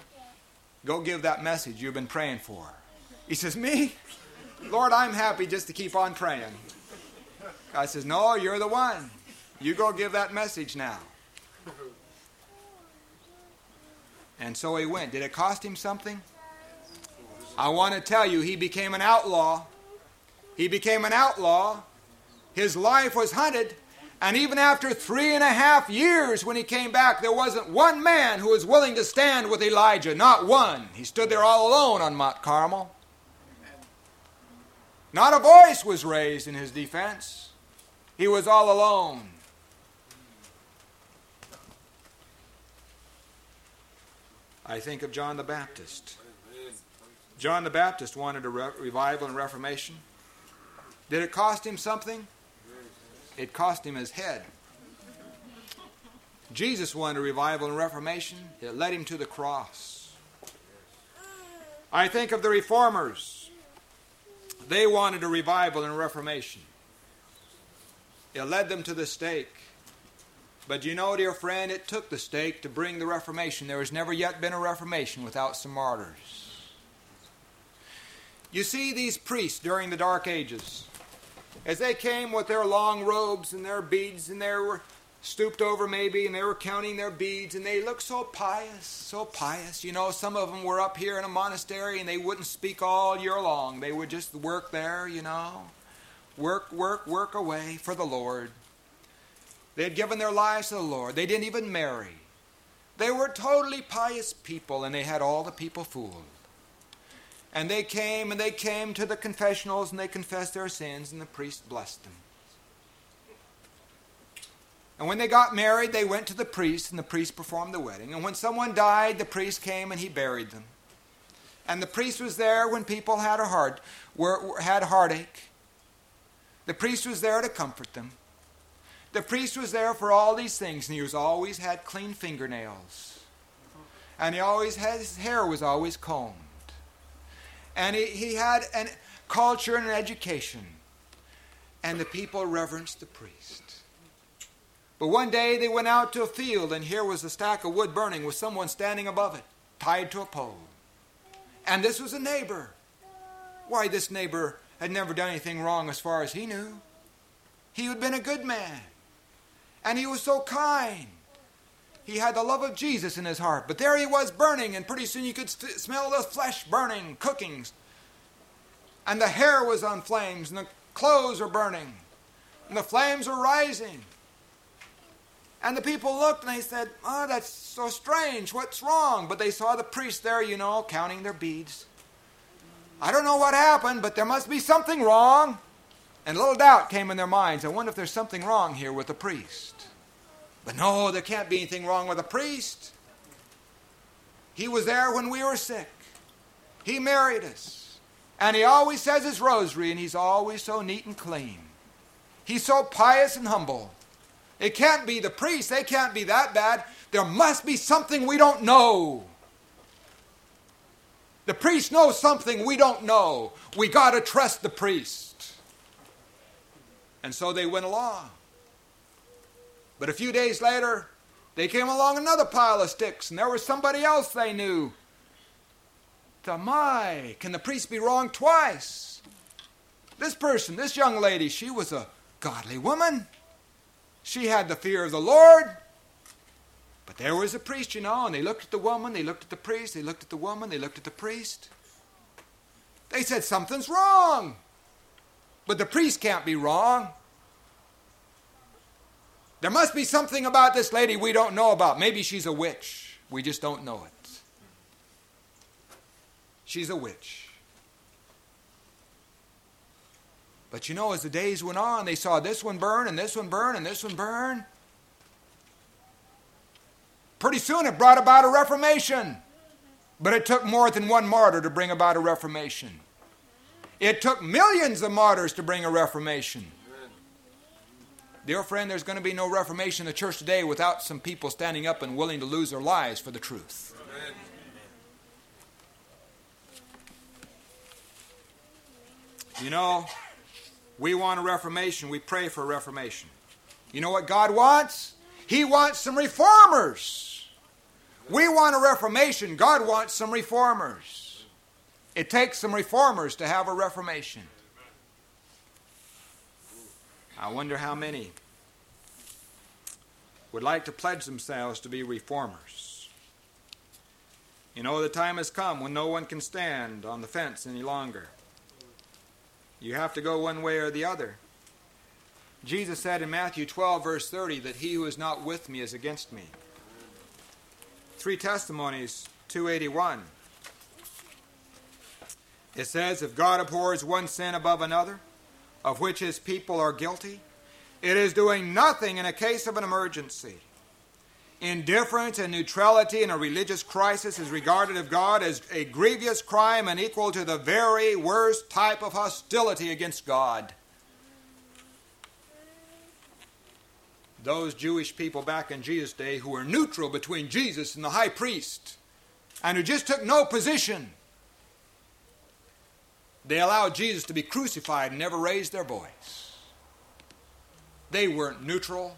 go give that message you've been praying for. He says, Me? Lord, I'm happy just to keep on praying. God says, No, you're the one. You go give that message now. And so he went. Did it cost him something? I want to tell you, he became an outlaw. He became an outlaw. His life was hunted. And even after three and a half years, when he came back, there wasn't one man who was willing to stand with Elijah. Not one. He stood there all alone on Mount Carmel. Not a voice was raised in his defense. He was all alone. I think of John the Baptist. John the Baptist wanted a re- revival and reformation. Did it cost him something? it cost him his head. Jesus wanted a revival and reformation, it led him to the cross. I think of the reformers. They wanted a revival and reformation. It led them to the stake. But you know, dear friend, it took the stake to bring the Reformation. There has never yet been a Reformation without some martyrs. You see, these priests during the Dark Ages, as they came with their long robes and their beads, and they were stooped over maybe, and they were counting their beads, and they looked so pious, so pious. You know, some of them were up here in a monastery, and they wouldn't speak all year long. They would just work there, you know, work, work, work away for the Lord. They had given their lives to the Lord. They didn't even marry. They were totally pious people, and they had all the people fooled. And they came and they came to the confessionals and they confessed their sins, and the priest blessed them. And when they got married, they went to the priest, and the priest performed the wedding. And when someone died, the priest came and he buried them. And the priest was there when people had a heart, were, had heartache. The priest was there to comfort them. The priest was there for all these things, and he was always had clean fingernails. And he always had his hair was always combed and he, he had a culture and an education. And the people reverenced the priest. But one day they went out to a field, and here was a stack of wood burning with someone standing above it, tied to a pole. And this was a neighbor. Why, this neighbor had never done anything wrong as far as he knew. He had been a good man. And he was so kind. He had the love of Jesus in his heart. But there he was burning, and pretty soon you could st- smell the flesh burning, cooking. And the hair was on flames, and the clothes were burning, and the flames were rising. And the people looked and they said, Oh, that's so strange. What's wrong? But they saw the priest there, you know, counting their beads. I don't know what happened, but there must be something wrong. And a little doubt came in their minds. I wonder if there's something wrong here with the priest. But no, there can't be anything wrong with a priest. He was there when we were sick. He married us. And he always says his rosary, and he's always so neat and clean. He's so pious and humble. It can't be the priest, they can't be that bad. There must be something we don't know. The priest knows something we don't know. We got to trust the priest. And so they went along. But a few days later, they came along another pile of sticks, and there was somebody else they knew. My, can the priest be wrong twice? This person, this young lady, she was a godly woman. She had the fear of the Lord. But there was a priest, you know, and they looked at the woman, they looked at the priest, they looked at the woman, they looked at the priest. They said, Something's wrong. But the priest can't be wrong. There must be something about this lady we don't know about. Maybe she's a witch. We just don't know it. She's a witch. But you know, as the days went on, they saw this one burn and this one burn and this one burn. Pretty soon it brought about a reformation. But it took more than one martyr to bring about a reformation. It took millions of martyrs to bring a reformation. Dear friend, there's going to be no reformation in the church today without some people standing up and willing to lose their lives for the truth. Amen. You know, we want a reformation. We pray for a reformation. You know what God wants? He wants some reformers. We want a reformation. God wants some reformers. It takes some reformers to have a reformation. I wonder how many would like to pledge themselves to be reformers. You know, the time has come when no one can stand on the fence any longer. You have to go one way or the other. Jesus said in Matthew 12, verse 30, that he who is not with me is against me. Three Testimonies 281. It says, If God abhors one sin above another, of which his people are guilty, it is doing nothing in a case of an emergency. Indifference and neutrality in a religious crisis is regarded of God as a grievous crime and equal to the very worst type of hostility against God. Those Jewish people back in Jesus' day who were neutral between Jesus and the high priest and who just took no position, they allowed Jesus to be crucified and never raised their voice. They weren't neutral.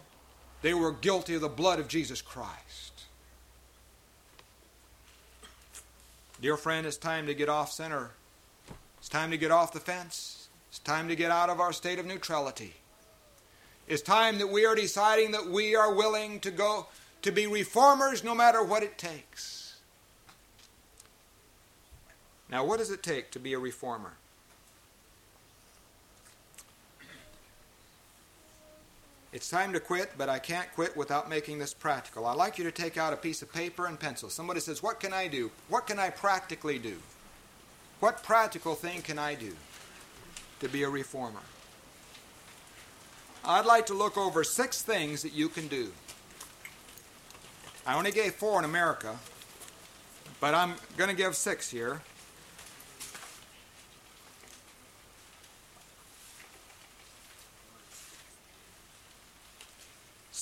They were guilty of the blood of Jesus Christ. Dear friend, it's time to get off center. It's time to get off the fence. It's time to get out of our state of neutrality. It's time that we are deciding that we are willing to go to be reformers no matter what it takes. Now, what does it take to be a reformer? It's time to quit, but I can't quit without making this practical. I'd like you to take out a piece of paper and pencil. Somebody says, What can I do? What can I practically do? What practical thing can I do to be a reformer? I'd like to look over six things that you can do. I only gave four in America, but I'm going to give six here.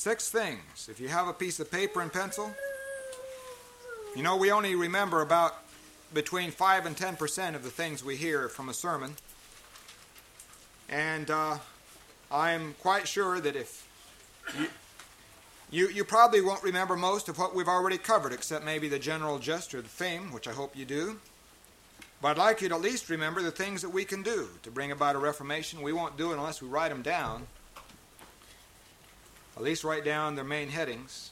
Six things. If you have a piece of paper and pencil, you know, we only remember about between 5 and 10% of the things we hear from a sermon. And uh, I'm quite sure that if you, you, you, probably won't remember most of what we've already covered, except maybe the general gist or the theme, which I hope you do. But I'd like you to at least remember the things that we can do to bring about a reformation. We won't do it unless we write them down. At least write down their main headings.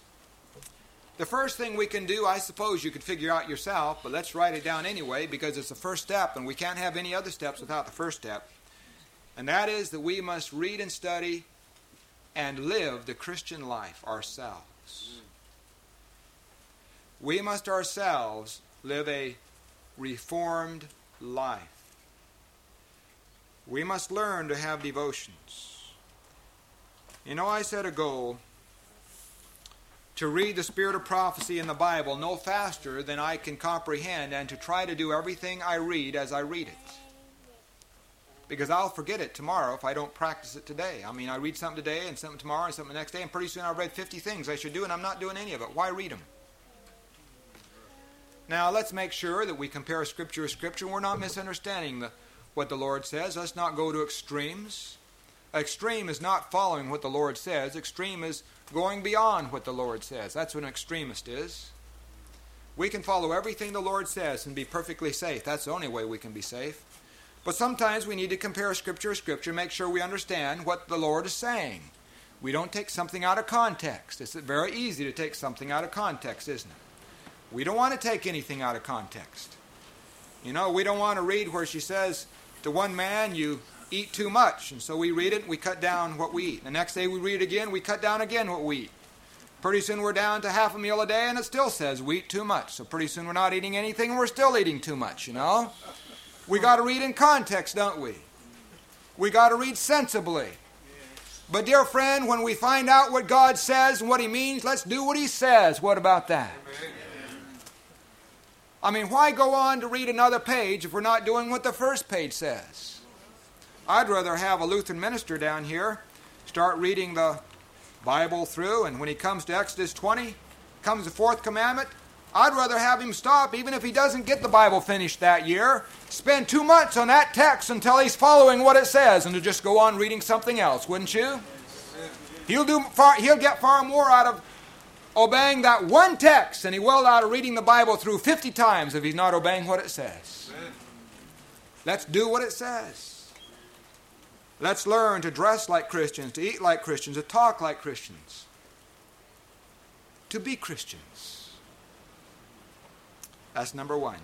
The first thing we can do, I suppose you could figure out yourself, but let's write it down anyway because it's the first step and we can't have any other steps without the first step. And that is that we must read and study and live the Christian life ourselves. We must ourselves live a reformed life. We must learn to have devotions. You know, I set a goal to read the spirit of prophecy in the Bible no faster than I can comprehend and to try to do everything I read as I read it. Because I'll forget it tomorrow if I don't practice it today. I mean, I read something today and something tomorrow and something the next day, and pretty soon I've read 50 things I should do, and I'm not doing any of it. Why read them? Now, let's make sure that we compare Scripture with Scripture. We're not misunderstanding the, what the Lord says. Let's not go to extremes. Extreme is not following what the Lord says, extreme is going beyond what the Lord says. That's what an extremist is. We can follow everything the Lord says and be perfectly safe. That's the only way we can be safe. But sometimes we need to compare Scripture to Scripture, make sure we understand what the Lord is saying. We don't take something out of context. It's very easy to take something out of context, isn't it? We don't want to take anything out of context. You know, we don't want to read where she says to one man, You eat too much. And so we read it, and we cut down what we eat. The next day we read it again, we cut down again what we eat. Pretty soon we're down to half a meal a day and it still says we eat too much. So pretty soon we're not eating anything and we're still eating too much, you know? We got to read in context, don't we? We got to read sensibly. But, dear friend, when we find out what God says and what He means, let's do what He says. What about that? I mean, why go on to read another page if we're not doing what the first page says? I'd rather have a Lutheran minister down here start reading the Bible through, and when he comes to Exodus 20, comes the fourth commandment, I'd rather have him stop, even if he doesn't get the Bible finished that year, spend two months on that text until he's following what it says, and to just go on reading something else, wouldn't you? He'll do far, he'll get far more out of obeying that one text than he will out of reading the Bible through 50 times if he's not obeying what it says. Let's do what it says. Let's learn to dress like Christians, to eat like Christians, to talk like Christians, to be Christians. That's number one.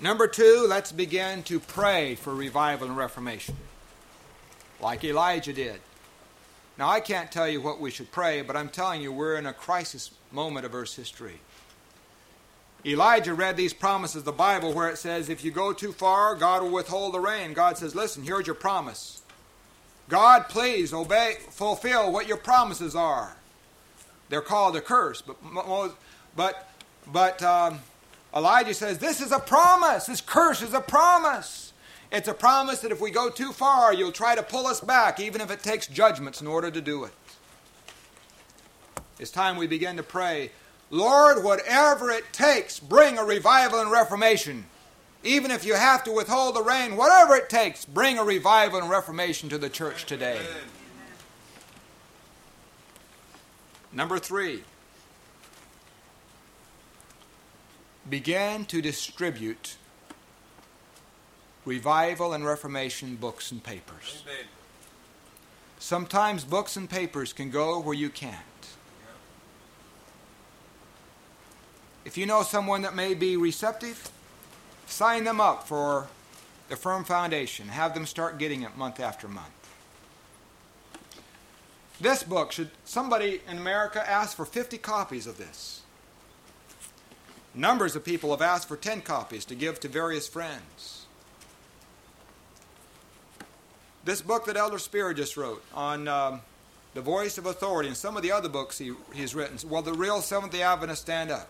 Number two, let's begin to pray for revival and reformation, like Elijah did. Now, I can't tell you what we should pray, but I'm telling you, we're in a crisis moment of Earth's history. Elijah read these promises of the Bible where it says, if you go too far, God will withhold the rain. God says, listen, here's your promise. God, please obey, fulfill what your promises are. They're called a curse, but, but but um, Elijah says, This is a promise. This curse is a promise. It's a promise that if we go too far, you'll try to pull us back, even if it takes judgments in order to do it. It's time we begin to pray, Lord, whatever it takes, bring a revival and reformation. Even if you have to withhold the rain, whatever it takes, bring a revival and reformation to the church today. Number three. began to distribute revival and reformation books and papers. Amen. Sometimes books and papers can go where you can't. If you know someone that may be receptive, sign them up for the firm foundation. Have them start getting it month after month. This book, should somebody in America ask for 50 copies of this? Numbers of people have asked for 10 copies to give to various friends. This book that Elder Spear just wrote on um, the voice of authority and some of the other books he, he's written, Will the real Seventh day Adventists stand up?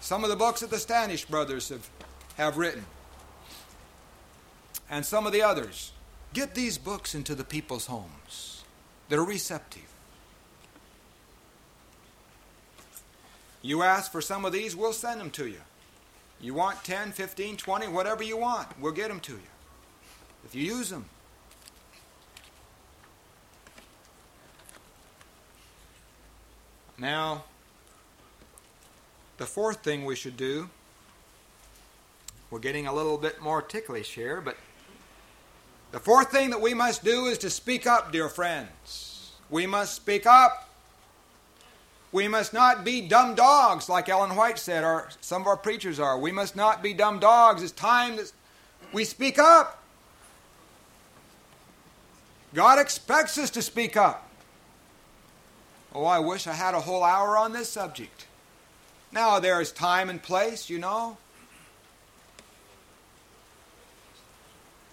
Some of the books that the Standish brothers have, have written, and some of the others. Get these books into the people's homes They're receptive. You ask for some of these, we'll send them to you. You want 10, 15, 20, whatever you want, we'll get them to you. If you use them. Now, the fourth thing we should do, we're getting a little bit more ticklish here, but the fourth thing that we must do is to speak up, dear friends. We must speak up. We must not be dumb dogs, like Ellen White said, or some of our preachers are. We must not be dumb dogs. It's time that we speak up. God expects us to speak up. Oh, I wish I had a whole hour on this subject. Now, there is time and place, you know.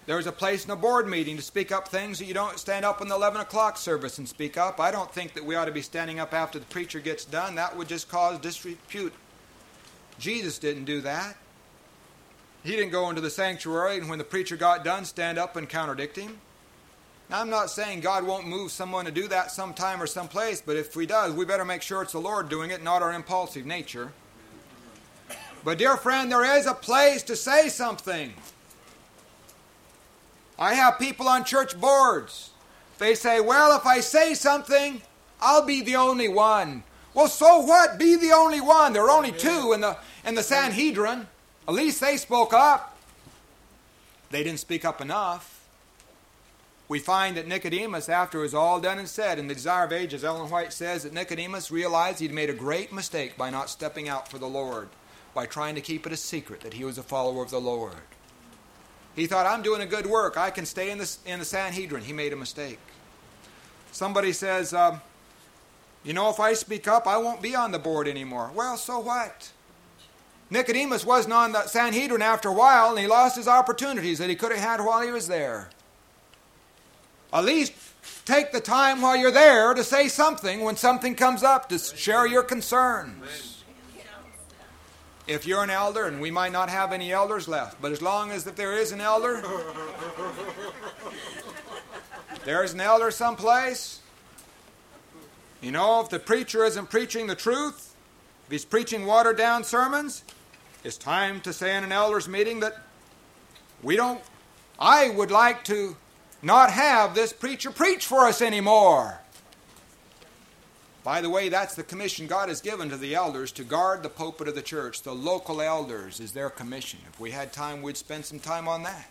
There's a place in a board meeting to speak up things that you don't stand up in the 11 o'clock service and speak up. I don't think that we ought to be standing up after the preacher gets done. That would just cause disrepute. Jesus didn't do that. He didn't go into the sanctuary and when the preacher got done, stand up and contradict him. Now, I'm not saying God won't move someone to do that sometime or someplace, but if He does, we better make sure it's the Lord doing it, not our impulsive nature. But, dear friend, there is a place to say something. I have people on church boards. They say, well, if I say something, I'll be the only one. Well, so what? Be the only one. There are only two in the, in the Sanhedrin. At least they spoke up. They didn't speak up enough. We find that Nicodemus, after it was all done and said, in the Desire of Ages, Ellen White says that Nicodemus realized he'd made a great mistake by not stepping out for the Lord, by trying to keep it a secret that he was a follower of the Lord. He thought, I'm doing a good work. I can stay in the, in the Sanhedrin. He made a mistake. Somebody says, um, You know, if I speak up, I won't be on the board anymore. Well, so what? Nicodemus wasn't on the Sanhedrin after a while, and he lost his opportunities that he could have had while he was there. At least take the time while you're there to say something when something comes up, to share your concerns. If you're an elder, and we might not have any elders left, but as long as that there is an elder, there's an elder someplace. You know, if the preacher isn't preaching the truth, if he's preaching watered down sermons, it's time to say in an elders meeting that we don't, I would like to not have this preacher preach for us anymore. By the way, that's the commission God has given to the elders to guard the pulpit of the church. The local elders is their commission. If we had time, we'd spend some time on that.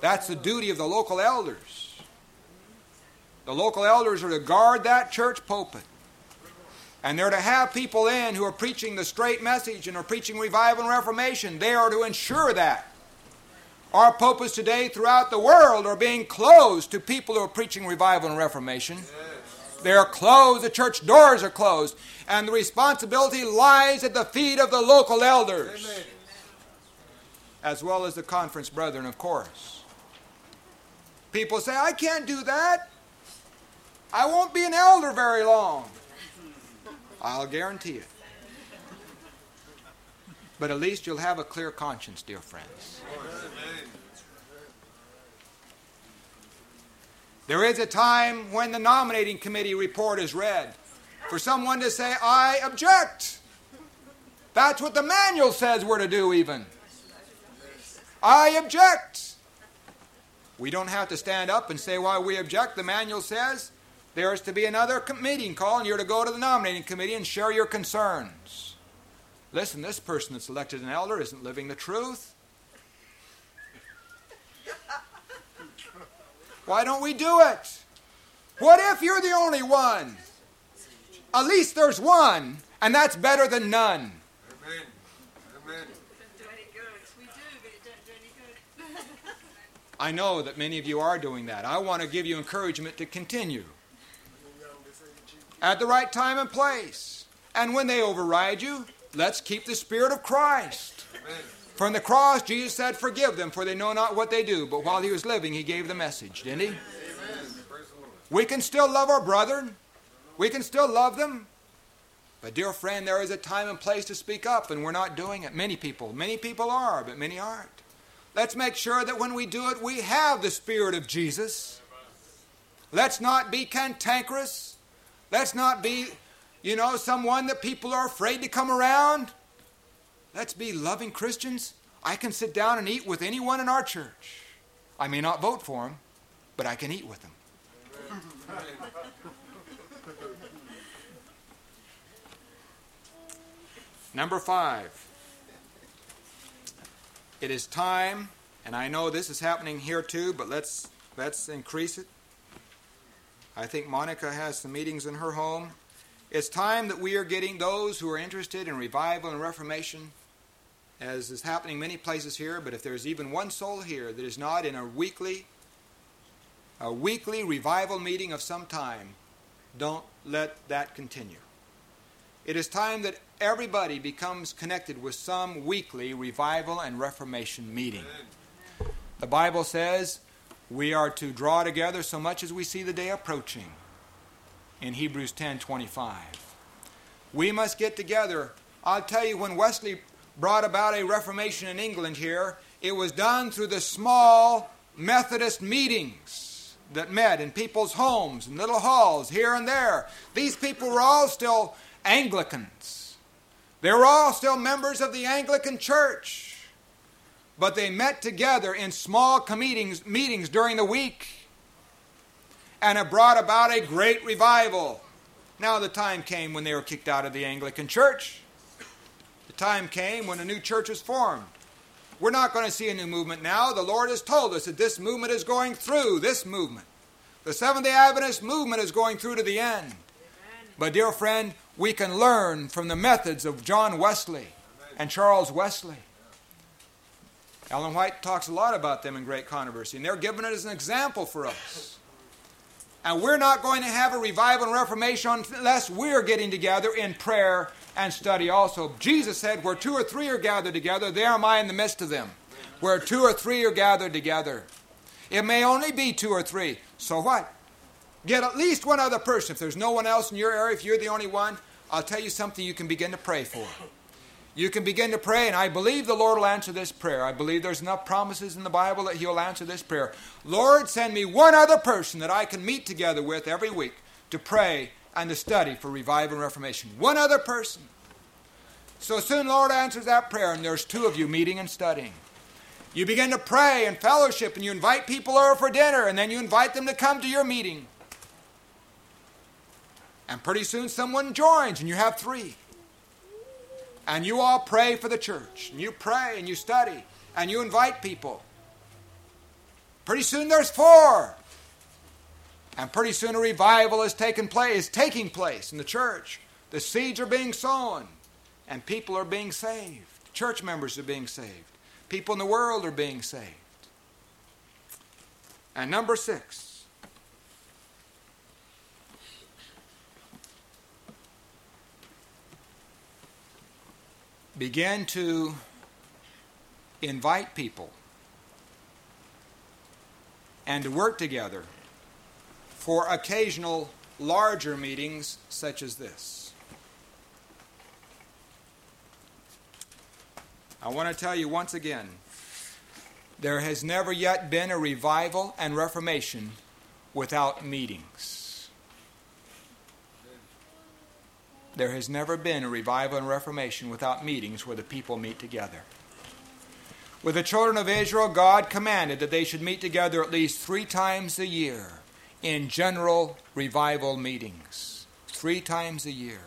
That's the duty of the local elders. The local elders are to guard that church pulpit. And they're to have people in who are preaching the straight message and are preaching revival and reformation. They are to ensure that. Our pulpits today throughout the world are being closed to people who are preaching revival and reformation. They're closed, the church doors are closed, and the responsibility lies at the feet of the local elders, Amen. as well as the conference brethren, of course. People say, I can't do that. I won't be an elder very long. I'll guarantee it. But at least you'll have a clear conscience, dear friends. There is a time when the nominating committee report is read for someone to say, I object. That's what the manual says we're to do, even. I object. We don't have to stand up and say why we object. The manual says there is to be another meeting call, and you're to go to the nominating committee and share your concerns. Listen, this person that's elected an elder isn't living the truth. Why don't we do it? What if you're the only one? At least there's one, and that's better than none. Amen. Amen. I know that many of you are doing that. I want to give you encouragement to continue at the right time and place. And when they override you, let's keep the Spirit of Christ. From the cross, Jesus said, Forgive them, for they know not what they do. But while he was living, he gave the message, didn't he? Amen. We can still love our brethren, we can still love them. But, dear friend, there is a time and place to speak up, and we're not doing it. Many people, many people are, but many aren't. Let's make sure that when we do it, we have the Spirit of Jesus. Let's not be cantankerous. Let's not be, you know, someone that people are afraid to come around. Let's be loving Christians. I can sit down and eat with anyone in our church. I may not vote for them, but I can eat with them. Number five. It is time, and I know this is happening here too, but let's let's increase it. I think Monica has some meetings in her home. It's time that we are getting those who are interested in revival and reformation, as is happening many places here, but if there's even one soul here that is not in a weekly a weekly revival meeting of some time, don't let that continue. It is time that everybody becomes connected with some weekly revival and reformation meeting. The Bible says we are to draw together so much as we see the day approaching in Hebrews 10:25. We must get together. I'll tell you when Wesley brought about a reformation in England here, it was done through the small Methodist meetings that met in people's homes and little halls here and there. These people were all still Anglicans. They were all still members of the Anglican Church but they met together in small meetings, meetings during the week and it brought about a great revival. Now, the time came when they were kicked out of the Anglican Church. The time came when a new church was formed. We're not going to see a new movement now. The Lord has told us that this movement is going through, this movement. The Seventh day Adventist movement is going through to the end. Amen. But, dear friend, we can learn from the methods of John Wesley and Charles Wesley. Ellen White talks a lot about them in Great Controversy, and they're given it as an example for us. And we're not going to have a revival and reformation unless we're getting together in prayer and study also. Jesus said, Where two or three are gathered together, there am I in the midst of them. Where two or three are gathered together. It may only be two or three. So what? Get at least one other person. If there's no one else in your area, if you're the only one, I'll tell you something you can begin to pray for. You can begin to pray, and I believe the Lord will answer this prayer. I believe there's enough promises in the Bible that He'll answer this prayer. Lord, send me one other person that I can meet together with every week to pray and to study for revival and reformation. One other person. So soon, Lord answers that prayer, and there's two of you meeting and studying. You begin to pray and fellowship, and you invite people over for dinner, and then you invite them to come to your meeting. And pretty soon someone joins, and you have three. And you all pray for the church, and you pray and you study, and you invite people. Pretty soon there's four. And pretty soon a revival is taking place, is taking place in the church. The seeds are being sown, and people are being saved. Church members are being saved. People in the world are being saved. And number six, began to invite people and to work together for occasional larger meetings such as this. I want to tell you once again there has never yet been a revival and reformation without meetings. There has never been a revival and reformation without meetings where the people meet together. With the children of Israel, God commanded that they should meet together at least three times a year in general revival meetings. Three times a year.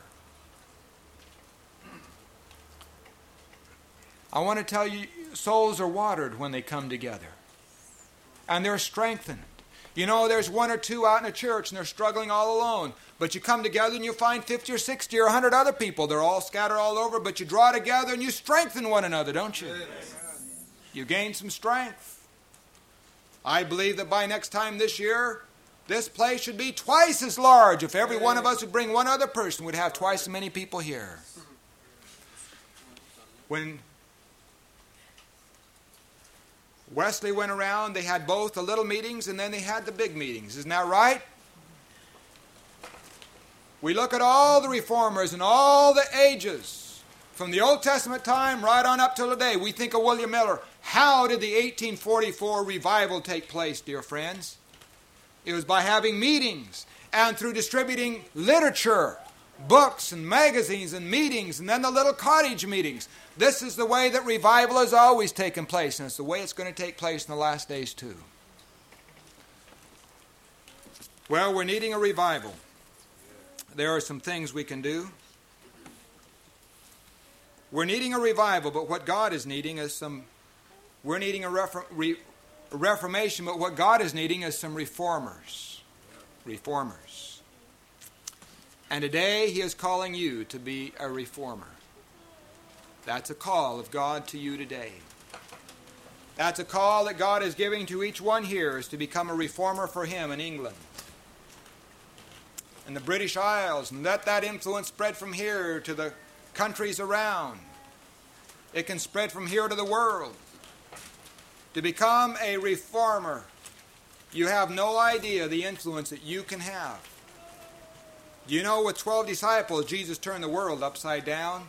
I want to tell you, souls are watered when they come together, and they're strengthened. You know, there's one or two out in a church and they're struggling all alone. But you come together and you find 50 or 60 or 100 other people. They're all scattered all over, but you draw together and you strengthen one another, don't you? You gain some strength. I believe that by next time this year, this place should be twice as large. If every one of us would bring one other person, we'd have twice as many people here. When Wesley went around, they had both the little meetings and then they had the big meetings. Isn't that right? We look at all the reformers and all the ages, from the Old Testament time right on up till today. We think of William Miller. How did the 1844 revival take place, dear friends? It was by having meetings and through distributing literature, books and magazines and meetings, and then the little cottage meetings. This is the way that revival has always taken place, and it's the way it's going to take place in the last days, too. Well, we're needing a revival. There are some things we can do. We're needing a revival, but what God is needing is some. We're needing a, re- reformation, but what God is needing is some reformers. Reformers. And today He is calling you to be a reformer. That's a call of God to you today. That's a call that God is giving to each one here is to become a reformer for Him in England and the British Isles and let that influence spread from here to the countries around. It can spread from here to the world. To become a reformer, you have no idea the influence that you can have. Do you know with 12 disciples, Jesus turned the world upside down?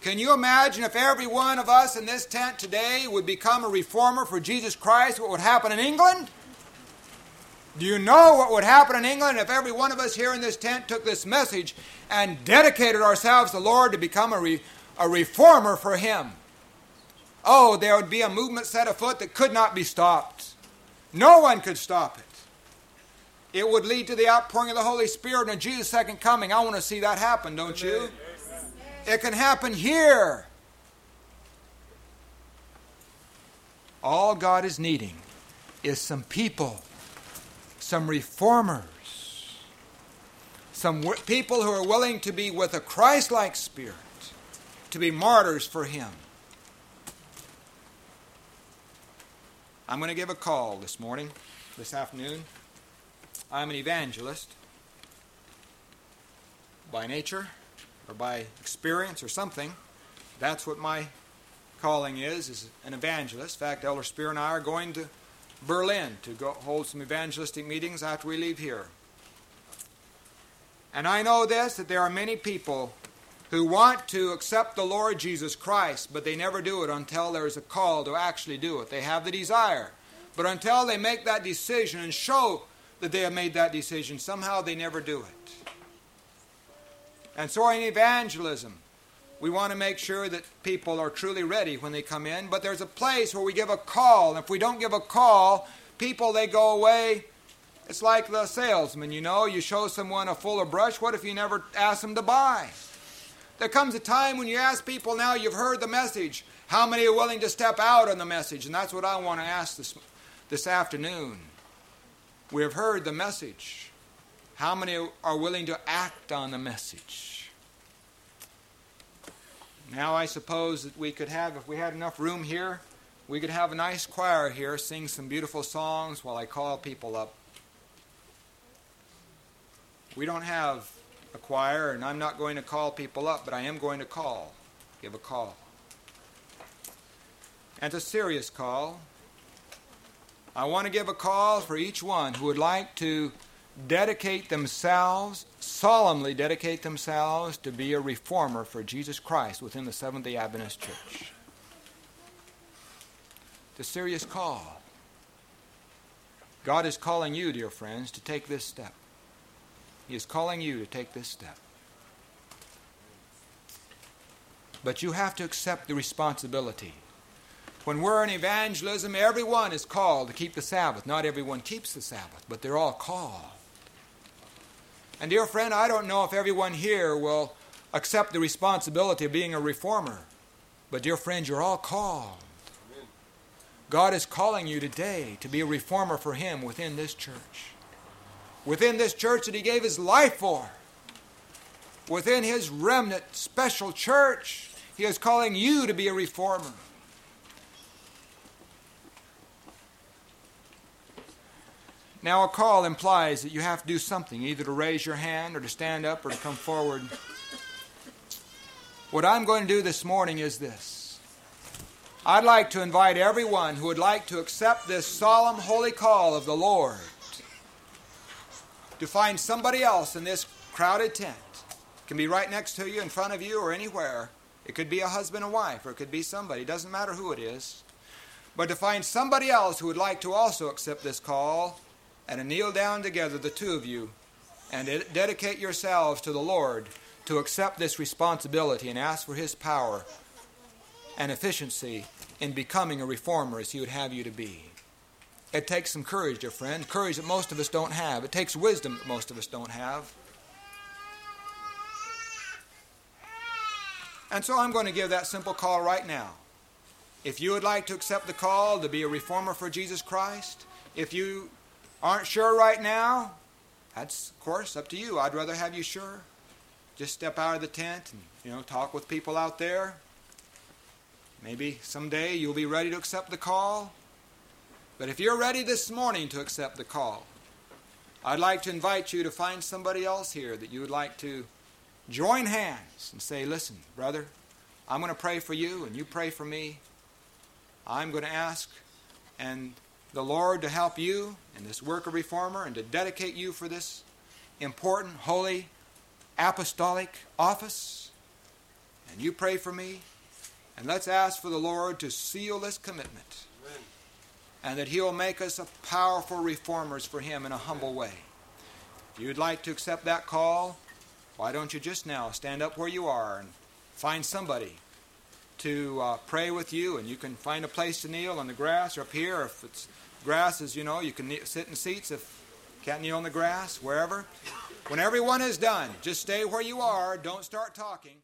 Can you imagine if every one of us in this tent today would become a reformer for Jesus Christ, what would happen in England? Do you know what would happen in England if every one of us here in this tent took this message and dedicated ourselves to the Lord to become a, re, a reformer for Him? Oh, there would be a movement set afoot that could not be stopped. No one could stop it. It would lead to the outpouring of the Holy Spirit and Jesus' second coming. I want to see that happen, don't you? It can happen here. All God is needing is some people, some reformers, some w- people who are willing to be with a Christ like spirit, to be martyrs for Him. I'm going to give a call this morning, this afternoon. I'm an evangelist by nature or by experience or something. That's what my calling is, is an evangelist. In fact, Elder Spear and I are going to Berlin to go hold some evangelistic meetings after we leave here. And I know this that there are many people who want to accept the Lord Jesus Christ, but they never do it until there is a call to actually do it. They have the desire, but until they make that decision and show that they have made that decision, somehow they never do it. And so in evangelism, we want to make sure that people are truly ready when they come in, but there's a place where we give a call. And if we don't give a call, people they go away. It's like the salesman, you know, you show someone a fuller brush, what if you never ask them to buy? There comes a time when you ask people now you've heard the message, how many are willing to step out on the message? And that's what I want to ask this this afternoon. We have heard the message. How many are willing to act on the message? Now, I suppose that we could have, if we had enough room here, we could have a nice choir here sing some beautiful songs while I call people up. We don't have a choir, and I'm not going to call people up, but I am going to call, give a call. And a serious call. I want to give a call for each one who would like to dedicate themselves, solemnly dedicate themselves to be a reformer for Jesus Christ within the Seventh day Adventist Church. It's a serious call. God is calling you, dear friends, to take this step. He is calling you to take this step. But you have to accept the responsibility. When we're in evangelism, everyone is called to keep the Sabbath. Not everyone keeps the Sabbath, but they're all called. And, dear friend, I don't know if everyone here will accept the responsibility of being a reformer. But, dear friend, you're all called. God is calling you today to be a reformer for Him within this church. Within this church that He gave His life for. Within His remnant special church, He is calling you to be a reformer. Now, a call implies that you have to do something, either to raise your hand or to stand up or to come forward. What I'm going to do this morning is this I'd like to invite everyone who would like to accept this solemn, holy call of the Lord to find somebody else in this crowded tent. It can be right next to you, in front of you, or anywhere. It could be a husband and wife, or it could be somebody. It doesn't matter who it is. But to find somebody else who would like to also accept this call and kneel down together, the two of you, and dedicate yourselves to the Lord to accept this responsibility and ask for His power and efficiency in becoming a reformer as He would have you to be. It takes some courage, dear friend, courage that most of us don't have. It takes wisdom that most of us don't have. And so I'm going to give that simple call right now. If you would like to accept the call to be a reformer for Jesus Christ, if you aren't sure right now, that's of course up to you. I'd rather have you sure. Just step out of the tent and you know talk with people out there. Maybe someday you'll be ready to accept the call. But if you're ready this morning to accept the call, I'd like to invite you to find somebody else here that you would like to join hands and say, Listen, brother, I'm going to pray for you and you pray for me. I'm going to ask and the Lord to help you in this work of reformer and to dedicate you for this important, holy, apostolic office. And you pray for me. And let's ask for the Lord to seal this commitment. Amen. And that He'll make us a powerful reformers for Him in a humble way. If you'd like to accept that call, why don't you just now stand up where you are and find somebody to uh, pray with you, and you can find a place to kneel on the grass or up here. If it's grass, is you know, you can sit in seats if can't kneel on the grass, wherever. When everyone is done, just stay where you are. Don't start talking.